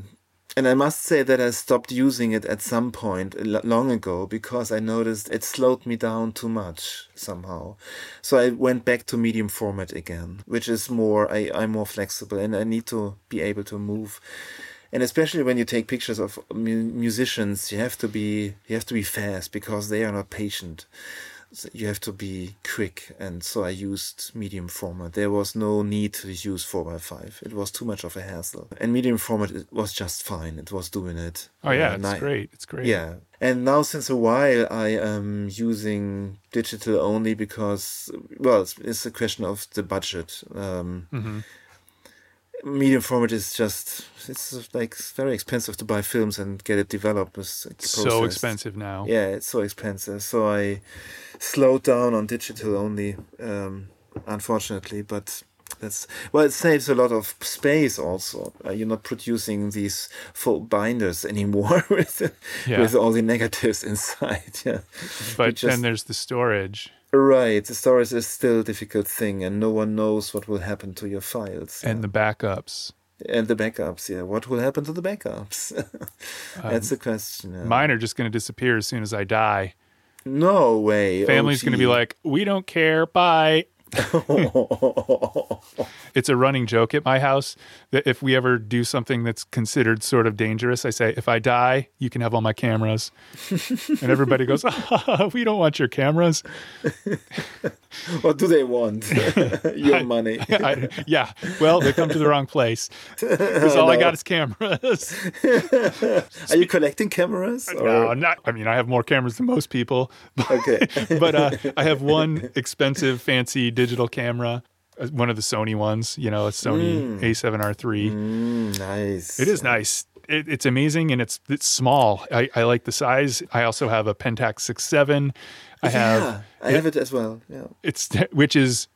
and I must say that I stopped using it at some point long ago because I noticed it slowed me down too much somehow. So I went back to medium format again, which is more I I'm more flexible and I need to be able to move. And especially when you take pictures of mu- musicians, you have to be you have to be fast because they are not patient. So you have to be quick, and so I used medium format. There was no need to use four x five. It was too much of a hassle. And medium format it was just fine. It was doing it. Oh yeah, Uh, it's great. It's great. Yeah, and now since a while I am using digital only because well, it's, it's a question of the budget. Um, hmm medium format is just it's like very expensive to buy films and get it developed. With So expensive now. Yeah, it's so expensive. So I slowed down on digital only, um, unfortunately. But that's well, it saves a lot of space. Also, uh, you're not producing these full binders anymore with Yeah. with all the negatives inside. Yeah, But just- then there's the storage. Right. The storage is still a difficult thing, and no one knows what will happen to your files and the backups. and the backups. Yeah, what will happen to the backups? Um, that's the question. yeah. Mine are just going to disappear as soon as I die. no way. Family's going to be like, "We don't care. Bye." It's a running joke at my house that if we ever do something that's considered sort of dangerous, I say, "If I die, you can have all my cameras." and everybody goes, "Ah, "We don't want your cameras." what do they want? your money. I, yeah, well, they come to the wrong place because all I got is cameras. Are you collecting cameras? No, not. I mean, I have more cameras than most people, Okay. but uh, I have one expensive, fancy digital camera, uh, one of the Sony ones. You know, a Sony A7R3. Mm, nice. It is nice. It, it's amazing, and it's it's small. I, I like the size. I also have a Pentax 67. I have yeah, I have it as well. Yeah, it's which is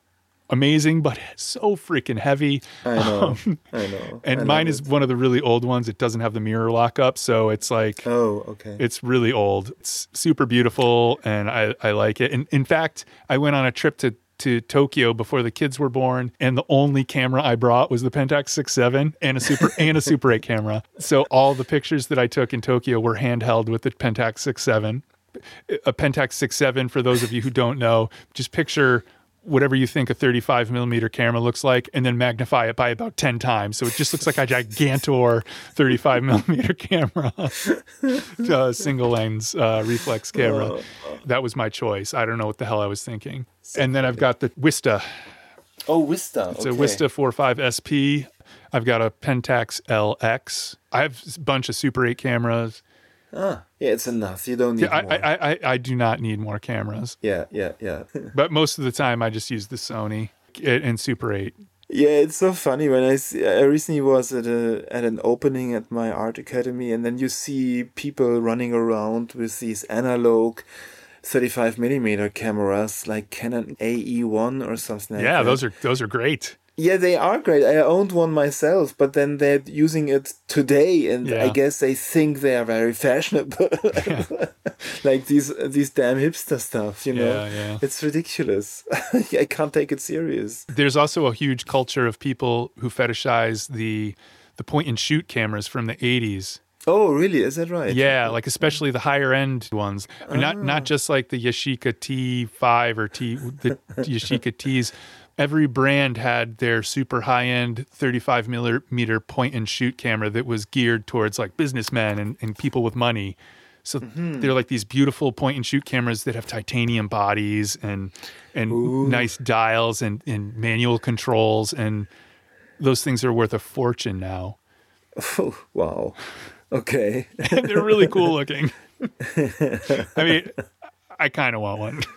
amazing, but so freaking heavy. I know. I know. And I mine is it. one of the really old ones. It doesn't have the mirror lockup, so it's like Oh, okay. It's really old. It's super beautiful, and I, I like it. And in fact, I went on a trip to to Tokyo before the kids were born, and the only camera I brought was the Pentax 67 and a super and a Super 8 camera. So all the pictures that I took in Tokyo were handheld with the Pentax 67. A Pentax 67, for those of you who don't know, just picture whatever you think a 35 millimeter camera looks like and then magnify it by about 10 times. So it just looks like a gigantor 35 millimeter camera, uh, single lens uh, reflex camera. That was my choice. I don't know what the hell I was thinking. And then I've got the Wista. Oh, Wista. It's a Wista 45 SP. I've got a Pentax LX. I have a bunch of Super 8 cameras. Ah, yeah, it's enough. You don't need Yeah, I. I, I, I do not need more cameras. yeah, yeah, yeah. But most of the time, I just use the Sony and Super 8. Yeah, it's so funny when I see, I recently was at a at an opening at my art academy, and then you see people running around with these analog. 35 millimeter cameras like Canon AE1 or something like Yeah, that. those are those are great. Yeah, they are great. I owned one myself, but then they're using it today, and I guess they think they are very fashionable, like these these damn hipster stuff. You know, Yeah, yeah. it's ridiculous. I can't take it serious. There's also a huge culture of people who fetishize the the point and shoot cameras from the 80s. Oh, really? Is that right? Yeah, like especially the higher end ones. I mean, Not not ah. just like the Yashica T5 or T the Yashica Ts. Every brand had their super high end 35 millimeter point and shoot camera that was geared towards like businessmen and, and people with money. So mm-hmm. they're like these beautiful point and shoot cameras that have titanium bodies and and nice dials and, and manual controls and those things are worth a fortune now. Oh, wow. Okay. They're really cool looking. I mean, I kind of want one.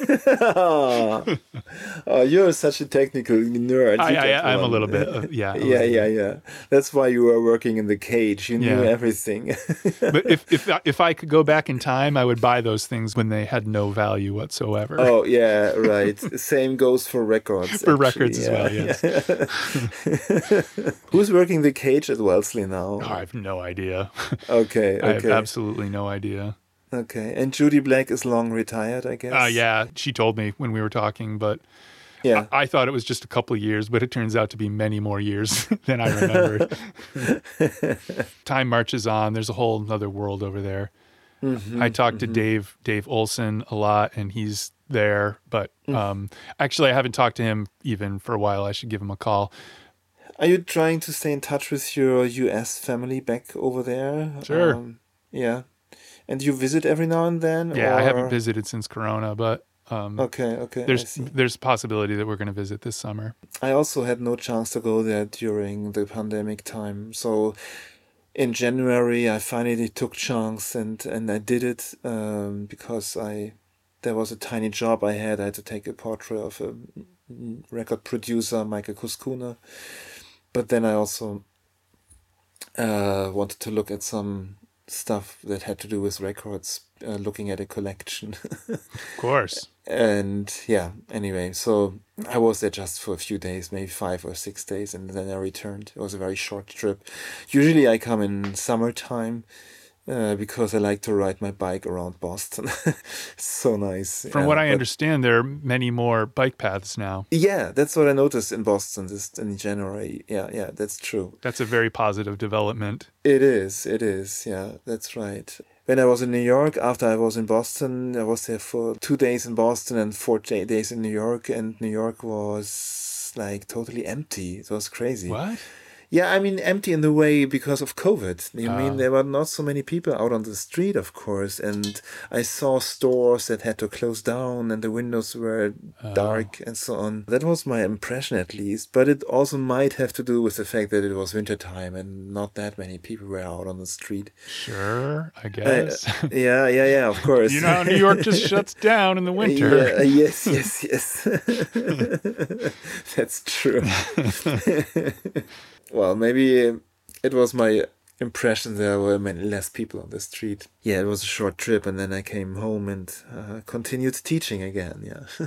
oh, you're such a technical nerd. I, I, I'm a little bit, uh, yeah. a Yeah, little yeah, yeah. That's why you were working in the cage. You knew Yeah. everything. But if if I- if I could go back in time, I would buy those things when they had no value whatsoever. oh, yeah, right. Same goes for records. For actually, records as well, yes. Who's working the cage at Wellesley now? I have no idea. Okay, I have okay, absolutely no idea. Okay. And Judy Black is long retired, I guess. Uh, yeah, she told me when we were talking, but yeah. I thought it was just a couple of years, but it turns out to be many more years than I remembered. Time marches on. There's a whole other world over there. Mm-hmm, I talked to Dave Dave Olson a lot, and he's there. But Mm. um, actually, I haven't talked to him even for a while. I should give him a call. Are you trying to stay in touch with your U.S. family back over there? Sure. Um, yeah. And you visit every now and then? Yeah, I haven't visited since Corona, but um, Okay, okay. There's there's possibility that we're going to visit this summer. I also had no chance to go there during the pandemic time. So in January, I finally took chance and, and I did it um, because I there was a tiny job I had. I had to take a portrait of a record producer, Michael Cuscuna. But then I also uh, wanted to look at some stuff that had to do with records, uh, looking at a collection. Of course. and yeah anyway so i was there just for a few days maybe five or six days and then i returned it was a very short trip usually i come in summertime uh, because i like to ride my bike around boston so nice From yeah, what I but- understand, there are many more bike paths now. yeah that's what i noticed in boston just in january yeah yeah that's true That's a very positive development. It is, it is, yeah, that's right. When I was in New York, after I was in Boston, I was there for two days in Boston and four days in New York, and New York was like totally empty. It was crazy. What? Yeah, I mean, empty in the way because of COVID. You Ah. mean there were not so many people out on the street, of course, and I saw stores that had to close down and the windows were Ah. dark and so on. That was my impression, at least. But it also might have to do with the fact that it was wintertime and not that many people were out on the street. Sure, I Uh, guess. yeah, yeah, yeah, of course. you know, how New York just shuts down in the winter. Yeah, yes, yes, yes. That's true. Well, maybe it was my impression there were many less people on the street. Yeah, it was a short trip, and then I came home and uh, continued teaching again. Yeah,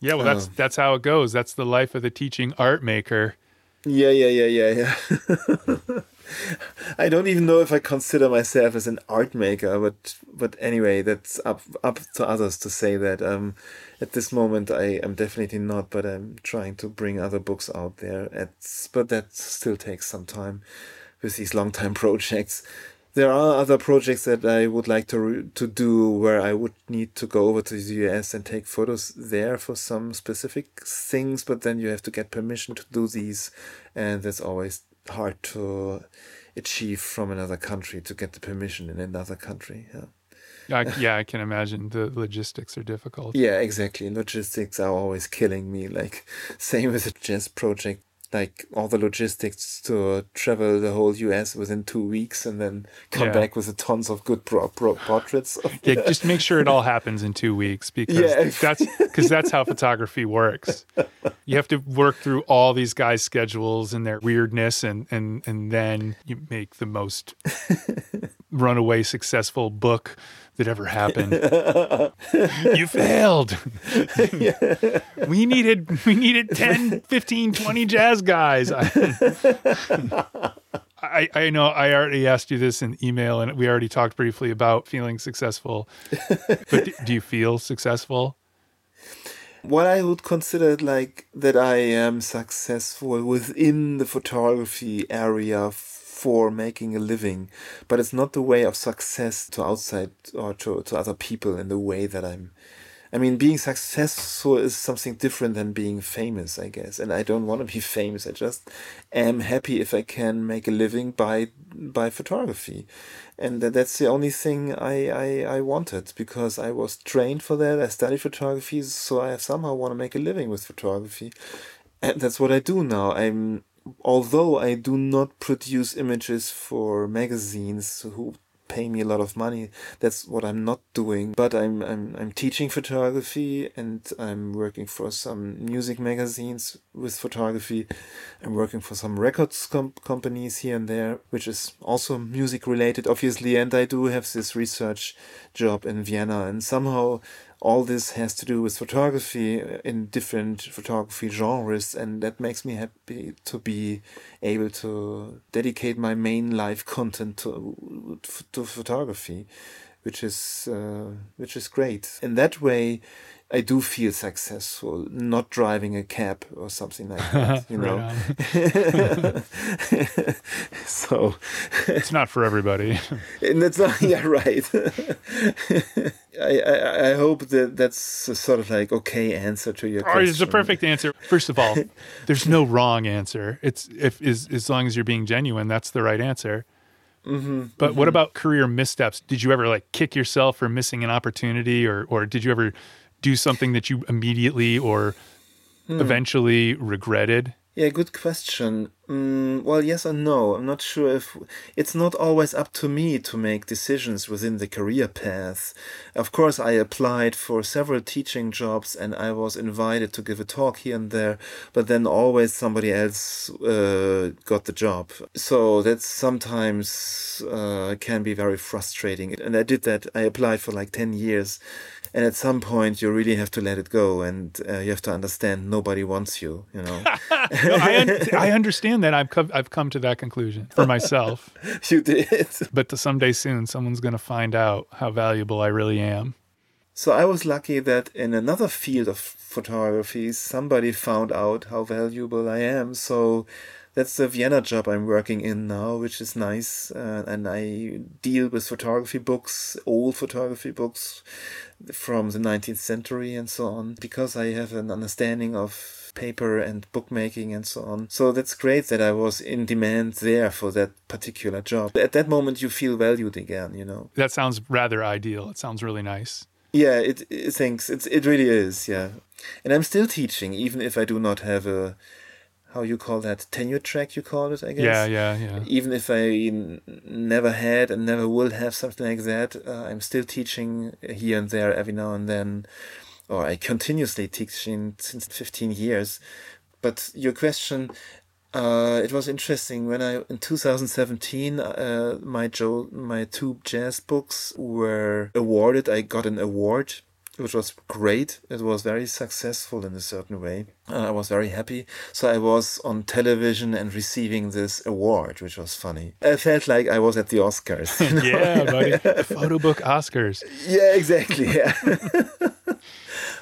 Yeah, well, that's Oh. that's how it goes. That's the life of the teaching art maker. yeah, yeah, yeah, yeah, yeah. I don't even know if I consider myself as an art maker, but but anyway, that's up up to others to say that. Um, at this moment, I am definitely not, but I'm trying to bring other books out there. It's but that still takes some time with these long time projects. there are other projects that I would like to re- to do where I would need to go over to the US and take photos there for some specific things, but then you have to get permission to do these, and that's always hard to achieve from another country to get the permission in another country. Yeah. I, yeah, I can imagine the logistics are difficult. Yeah, exactly. Logistics are always killing me. Like same with the jazz project like all the logistics to travel the whole US within two weeks and then come yeah. back with tons of good pro- pro- portraits. yeah, just make sure it all happens in two weeks because yeah. that's because that's how photography works. You have to work through all these guys' schedules and their weirdness, and and and then you make the most runaway successful book that ever happened. you failed. we needed we needed 10, 15, 20 jazz guys. I, I know I already asked you this in email and we already talked briefly about feeling successful. But do you feel successful? What I would consider like that I am successful within the photography area for making a living, but it's not the way of success to outside or to, to other people in the way that I'm. I mean, being successful is something different than being famous, I guess. And I don't want to be famous. I just am happy if I can make a living by by photography, and that's the only thing I I, I wanted because I was trained for that. I studied photography, so I somehow want to make a living with photography, and that's what I do now. I'm although I do not produce images for magazines who pay me a lot of money, that's what I'm not doing. But I'm I'm I'm teaching photography and I'm working for some music magazines with photography. I'm working for some records com- companies here and there, which is also music related, obviously. And I do have this research job in Vienna, and somehow all this has to do with photography in different photography genres, and that makes me happy to be able to dedicate my main life content to to photography, which is uh, which is great. In that way, I do feel successful, not driving a cab or something like that, you know. so it's not for everybody. and it's not, yeah, right. I, I, I hope that that's a sort of like okay answer to your question. It's a perfect answer. First of all, there's no wrong answer. It's if is as long as you're being genuine, that's the right answer. Mm-hmm, but mm-hmm. what about career missteps? Did you ever like kick yourself for missing an opportunity, or or did you ever do something that you immediately or hmm. eventually regretted? Yeah, good question. Mm, well, yes and no. I'm not sure if it's not always up to me to make decisions within the career path. Of course, I applied for several teaching jobs and I was invited to give a talk here and there, but then always somebody else uh, got the job. So that sometimes uh, can be very frustrating. And I did that. I applied for like 10 years and at some point you really have to let it go and uh, you have to understand nobody wants you you know no, I, un- I understand that I've come, I've come to that conclusion for myself. You did. But someday soon someone's going to find out how valuable I really am. So I was lucky that in another field of photography somebody found out how valuable I am. So that's the Vienna job I'm working in now, which is nice. Uh, and I deal with photography books, old photography books from the 19th century and so on, because I have an understanding of paper and bookmaking and so on. So that's great that I was in demand there for that particular job. At that moment, you feel valued again, you know. That sounds rather ideal. It sounds really nice. Yeah, it, it thanks. It's it really is. Yeah, and I'm still teaching, even if I do not have a how you call that tenure track you call it i guess yeah yeah yeah even if I n- never had and never will have something like that uh, i'm still teaching here and there every now and then or i continuously teaching since 15 years but your question uh, it was interesting when I in 2017 uh, my Joe my two jazz books were awarded. I got an award which was great. It was very successful in a certain way. Uh, I was very happy. So I was on television and receiving this award, which was funny. I felt like I was at the Oscars. Yeah, buddy. Photo book Oscars. Yeah, exactly. Yeah.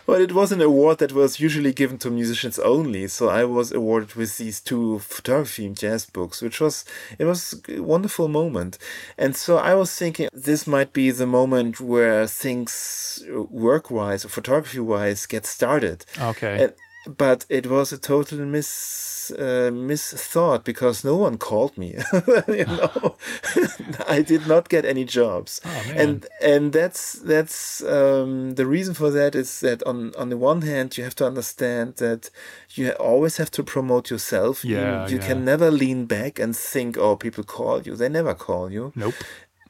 Well, it was an award that was usually given to musicians only, so I was awarded with these two photography jazz books, which was it was a wonderful moment. And so I was thinking this might be the moment where things work-wise or photography-wise get started. Okay. And, but it was a total mis uh, misthought because no one called me. you know, I did not get any jobs, Oh, and and that's that's um, the reason for that is that on on the one hand you have to understand that you always have to promote yourself. You- Yeah, you, yeah. can never lean back and think, oh, people call you. They never call you. Nope.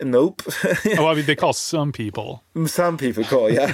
Nope. Oh, I mean, they call some people. Some people call, yeah.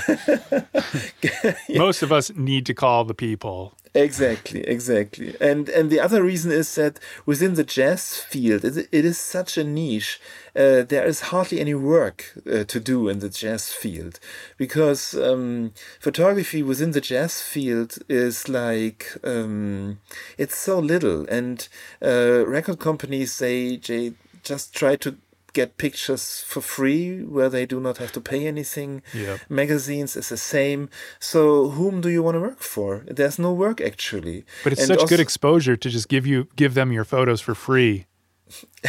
Most of us need to call the people. Exactly, exactly. And and the other reason is that within the jazz field, it, it is such a niche. Uh, there is hardly any work uh, to do in the jazz field because um, photography within the jazz field is like um, it's so little, and uh, record companies they, they just try to get pictures for free where they do not have to pay anything Yep. magazines is the same. So whom do you want to work for? There's no work actually. But it's And such also- good exposure to just give you give them your photos for free.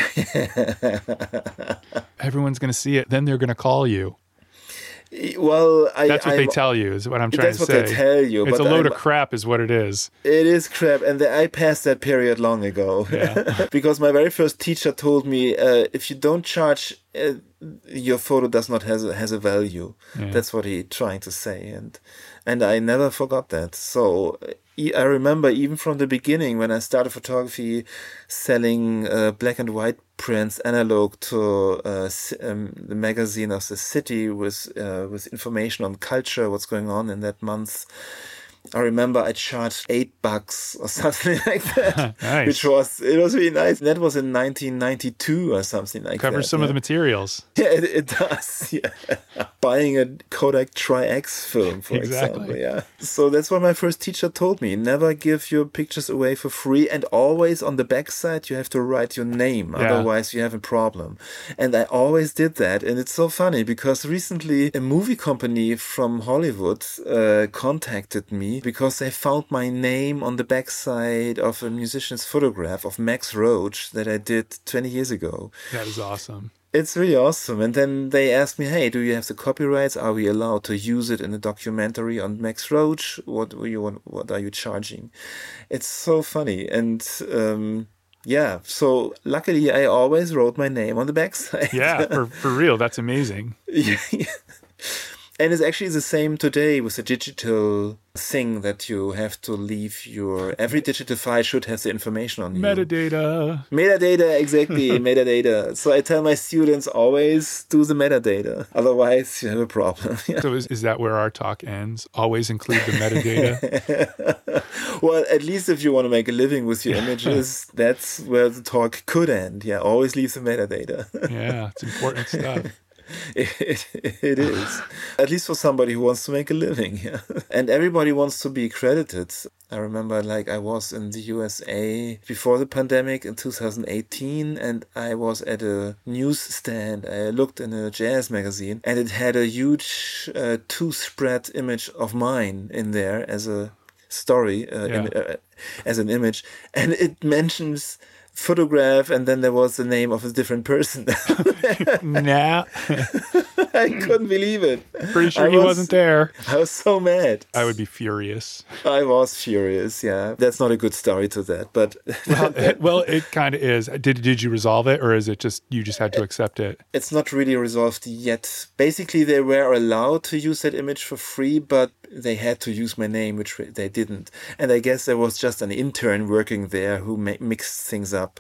Everyone's going to see it. Then they're going to call you. Well, I, That's what they I'm- tell you. Is what I'm trying to say. That's what they tell you, It's a load I'm- of crap, is what it is. It is crap, and I passed that period long ago. Yeah. because my very first teacher told me, uh, if you don't charge, uh, your photo does not has a, has a value. Yeah. That's what he trying to say, and and I never forgot that. So I remember even from the beginning when I started photography, selling uh, black and white prints analog to uh, um, the magazine of the city with uh, with information on culture, what's going on in that month. I remember I charged eight bucks or something like that, Nice. which was it was really nice. That was in 1992 or something like that. Covers some yeah. of the materials. Yeah, it, it does. Yeah, buying a Kodak Tri-X film, for Exactly. example. Yeah. So that's what my first teacher told me: never give your pictures away for free, and always on the backside you have to write your name, Yeah. otherwise you have a problem. And I always did that, and it's so funny because recently a movie company from Hollywood uh, contacted me because they found my name on the backside of a musician's photograph of Max Roach that I did 20 years ago. That is awesome. It's really awesome. And then they asked me, "Hey, do you have the copyrights? Are we allowed to use it in a documentary on Max Roach? What you want? What are you charging?" It's so funny, and um, yeah. So luckily, I always wrote my name on the backside. Yeah, for, for real. That's amazing. Yeah. And it's actually the same today with the digital thing that you have to leave your every digital file should have the information on you. Metadata. Metadata, exactly, metadata. So I tell my students always do the metadata. Otherwise, you have a problem. Yeah. So is, is that where our talk ends? Always include the metadata. well, at least if you want to make a living with your images, that's where the talk could end. Yeah, always leave the metadata. yeah, it's important stuff. it, it is. At least for somebody who wants to make a living. Yeah. And everybody wants to be credited. I remember like I was in the USA before the pandemic in 2018 and I was at a newsstand. I looked in a jazz magazine and it had a huge uh, two spread image of mine in there as a story, uh, Yeah. im- uh, as an image. And it mentions photograph and then there was the name of a different person. nah, I couldn't believe it. pretty sure I he was- wasn't there. I was so mad. I would be furious. I was furious. Yeah, that's not a good story to that, but Well, it, well, it kind of is. Did did you resolve it, or is it just you just had to accept it? it's not really resolved yet. Basically, they were allowed to use that image for free, but they had to use my name, which they didn't. And I guess there was just an intern working there who ma- mixed things up.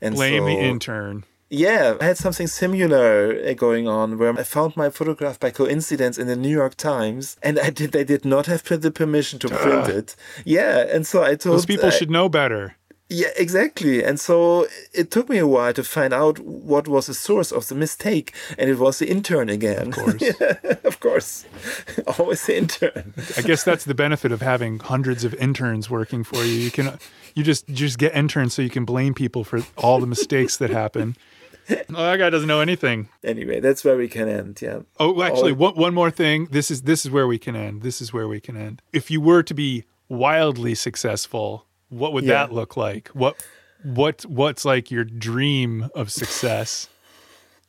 And Blame the intern. Yeah, I had something similar uh, going on where I found my photograph by coincidence in the New York Times, and I did. They did not have the permission to print it. Yeah, and so I told Those people I- should know better. Yeah, exactly. And so it took me a while to find out what was the source of the mistake, and it was the intern again. Of course. of course. Always the intern. I guess that's the benefit of having hundreds of interns working for you. You can you just you just get interns so you can blame people for all the mistakes that happen. Oh, that guy doesn't know anything. Anyway, that's where we can end. Yeah. Oh, actually, Oh. one, one more thing. This is this is where we can end. This is where we can end. If you were to be wildly successful, what would Yeah. that look like? What what what's like your dream of success?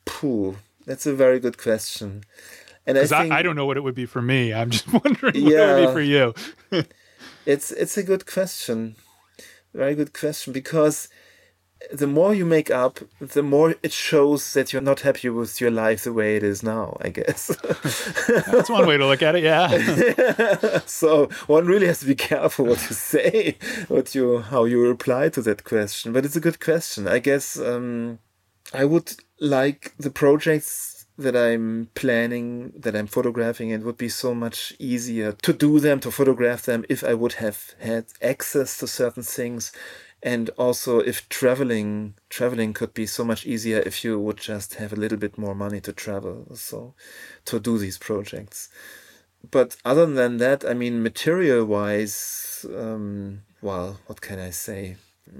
Pooh, that's a very good question. And I Because I, I, don't know what it would be for me. I'm just wondering what it would be for you. it's it's a good question, very good question because the more you make up, the more it shows that you're not happy with your life the way it is now. I guess. That's one way to look at it. Yeah. so one really has to be careful what you say, what you how you reply to that question. But it's a good question. I guess um, I would like the projects that I'm planning, that I'm photographing, it would be so much easier to do them, to photograph them, if I would have had access to certain things. And also if traveling traveling could be so much easier if you would just have a little bit more money to travel. So to do these projects but other than that, I mean, material wise, um, well, what can I say?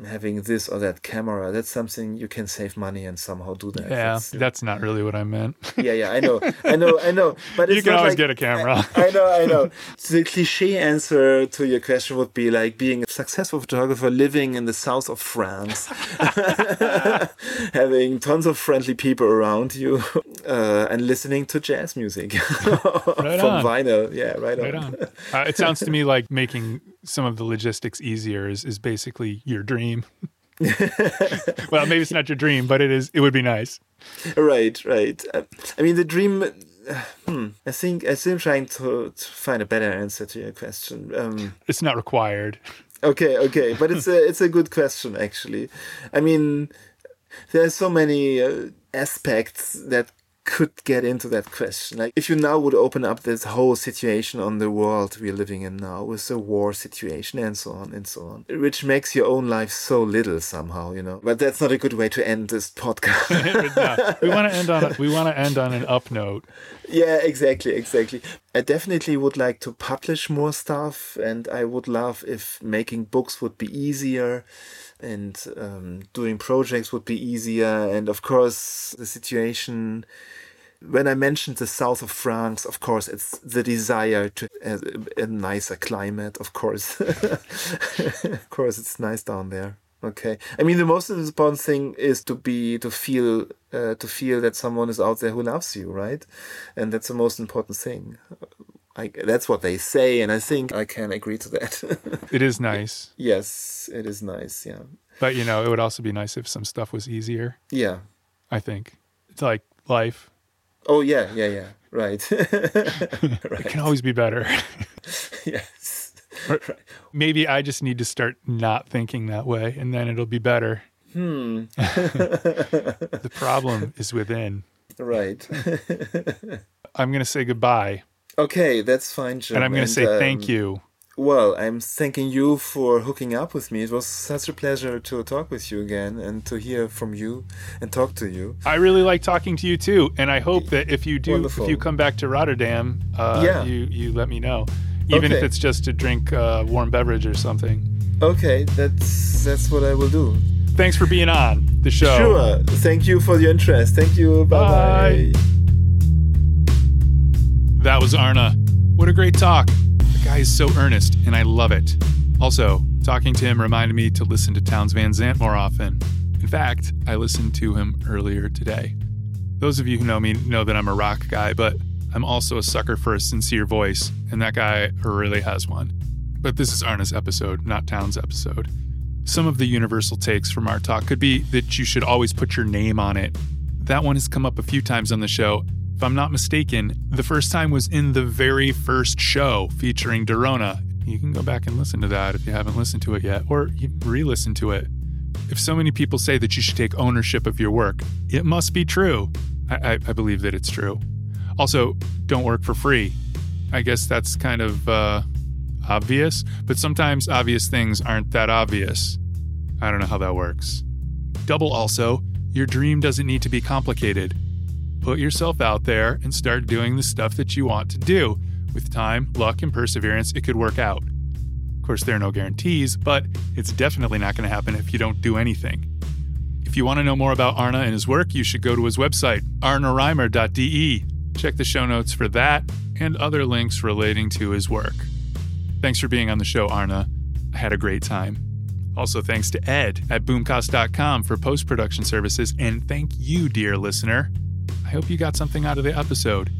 Having this or that camera, that's something you can save money and somehow do that. Yeah. That's- That's not really what I meant. yeah, yeah, I know, I know, I know. But you can always like, get a camera. I know, I know. The cliche answer to your question would be like being a successful photographer living in the south of France, having tons of friendly people around you, uh, and listening to jazz music Right from on. vinyl. Yeah, right on. Right on. Uh, it sounds to me like making some of the logistics easier is, is basically your dream. well, maybe it's not your dream, but it is. It would be nice. Right, right. Uh, I mean, the dream. uh, Hmm. I think I'm still trying to, to find a better answer to your question. Um, It's not required. Okay, okay, but it's a it's a good question actually. I mean, there are so many uh, aspects that could get into that question. Like if you now would open up this whole situation on the world we're living in now with the war situation and so on and so on, which makes your own life so little somehow, you know. But that's not a good way to end this podcast. No, we want to end on a, we want to end on an up note. Yeah, exactly, exactly. I definitely would like to publish more stuff, and I would love if making books would be easier, and um, doing projects would be easier. And of course, the situation. When I mentioned the south of France, of course, it's the desire to have a, a nicer climate. Of course, of course, it's nice down there. Okay. I mean, the most important thing is to be to feel uh, to feel that someone is out there who loves you, right? And that's the most important thing. I, that's what they say, and I think I can agree to that. It is nice, yes, it is nice. Yeah. but you know, it would also be nice if some stuff was easier. Yeah. I think it's like life. Oh yeah, yeah, yeah. Right. It can always be better. yes. Or Maybe I just need to start not thinking that way, and then it'll be better. Hmm. The problem is within. Right. I'm going to say goodbye, okay, that's fine, Jim. and I'm going to say thank um, you. Well, I'm thanking you for hooking up with me. It was such a pleasure to talk with you again and to hear from you and talk to you. I really like talking to you too, and I hope that if you do, Wonderful. if you come back to Rotterdam, uh, Yeah. you you let me know, even if it's just to drink uh, warm beverage or something. Okay, that's that's what I will do. Thanks for being on the show. Sure. Thank you for your interest. Thank you. Bye Bye. bye. That was Arne. What a great talk. The guy is so earnest, and I love it. Also, talking to him reminded me to listen to Townes Van Zandt more often. In fact, I listened to him earlier today. Those of you who know me know that I'm a rock guy, but I'm also a sucker for a sincere voice, and that guy really has one. But this is Arne's episode, not Townes' episode. Some of the universal takes from our talk could be that you should always put your name on it. That one has come up a few times on the show. If I'm not mistaken, the first time was in the very first show featuring Dorona. You can go back and listen to that if you haven't listened to it yet, or re listen to it. If so many people say that you should take ownership of your work, it must be true. I, I, I believe that it's true. Also, don't work for free. I guess that's kind of uh, obvious, but sometimes obvious things aren't that obvious. I don't know how that works. Double also, your dream doesn't need to be complicated. Put yourself out there and start doing the stuff that you want to do. With time, luck, and perseverance, it could work out. Of course, there are no guarantees, but it's definitely not going to happen if you don't do anything. If you want to know more about Arne and his work, you should go to his website, arnereimer.de. Check the show notes for that and other links relating to his work. Thanks for being on the show, Arne. I had a great time. Also, thanks to Ed at boomcast.com for post production services, and thank you, dear listener. I hope you got something out of the episode.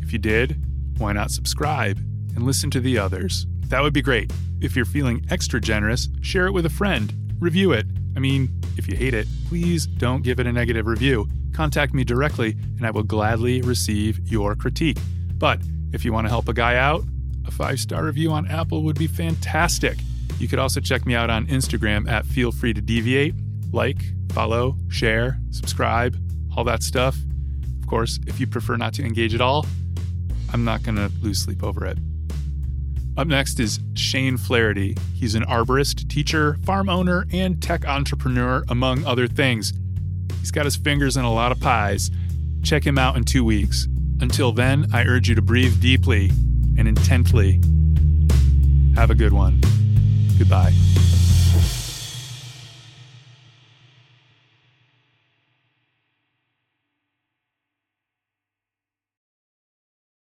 If you did, why not subscribe and listen to the others? That would be great. If you're feeling extra generous, share it with a friend, review it. I mean, if you hate it, please don't give it a negative review. Contact me directly, and I will gladly receive your critique. But if you want to help a guy out, a five star review on Apple would be fantastic. You could also check me out on Instagram at Feel Free to Deviate. Like, follow, share, subscribe, all that stuff. Of course, if you prefer not to engage at all, I'm not going to lose sleep over it. Up next is Shane Flaherty. He's an arborist, teacher, farm owner, and tech entrepreneur, among other things. He's got his fingers in a lot of pies. Check him out in two weeks. Until then, I urge you to breathe deeply and intently. Have a good one. Goodbye.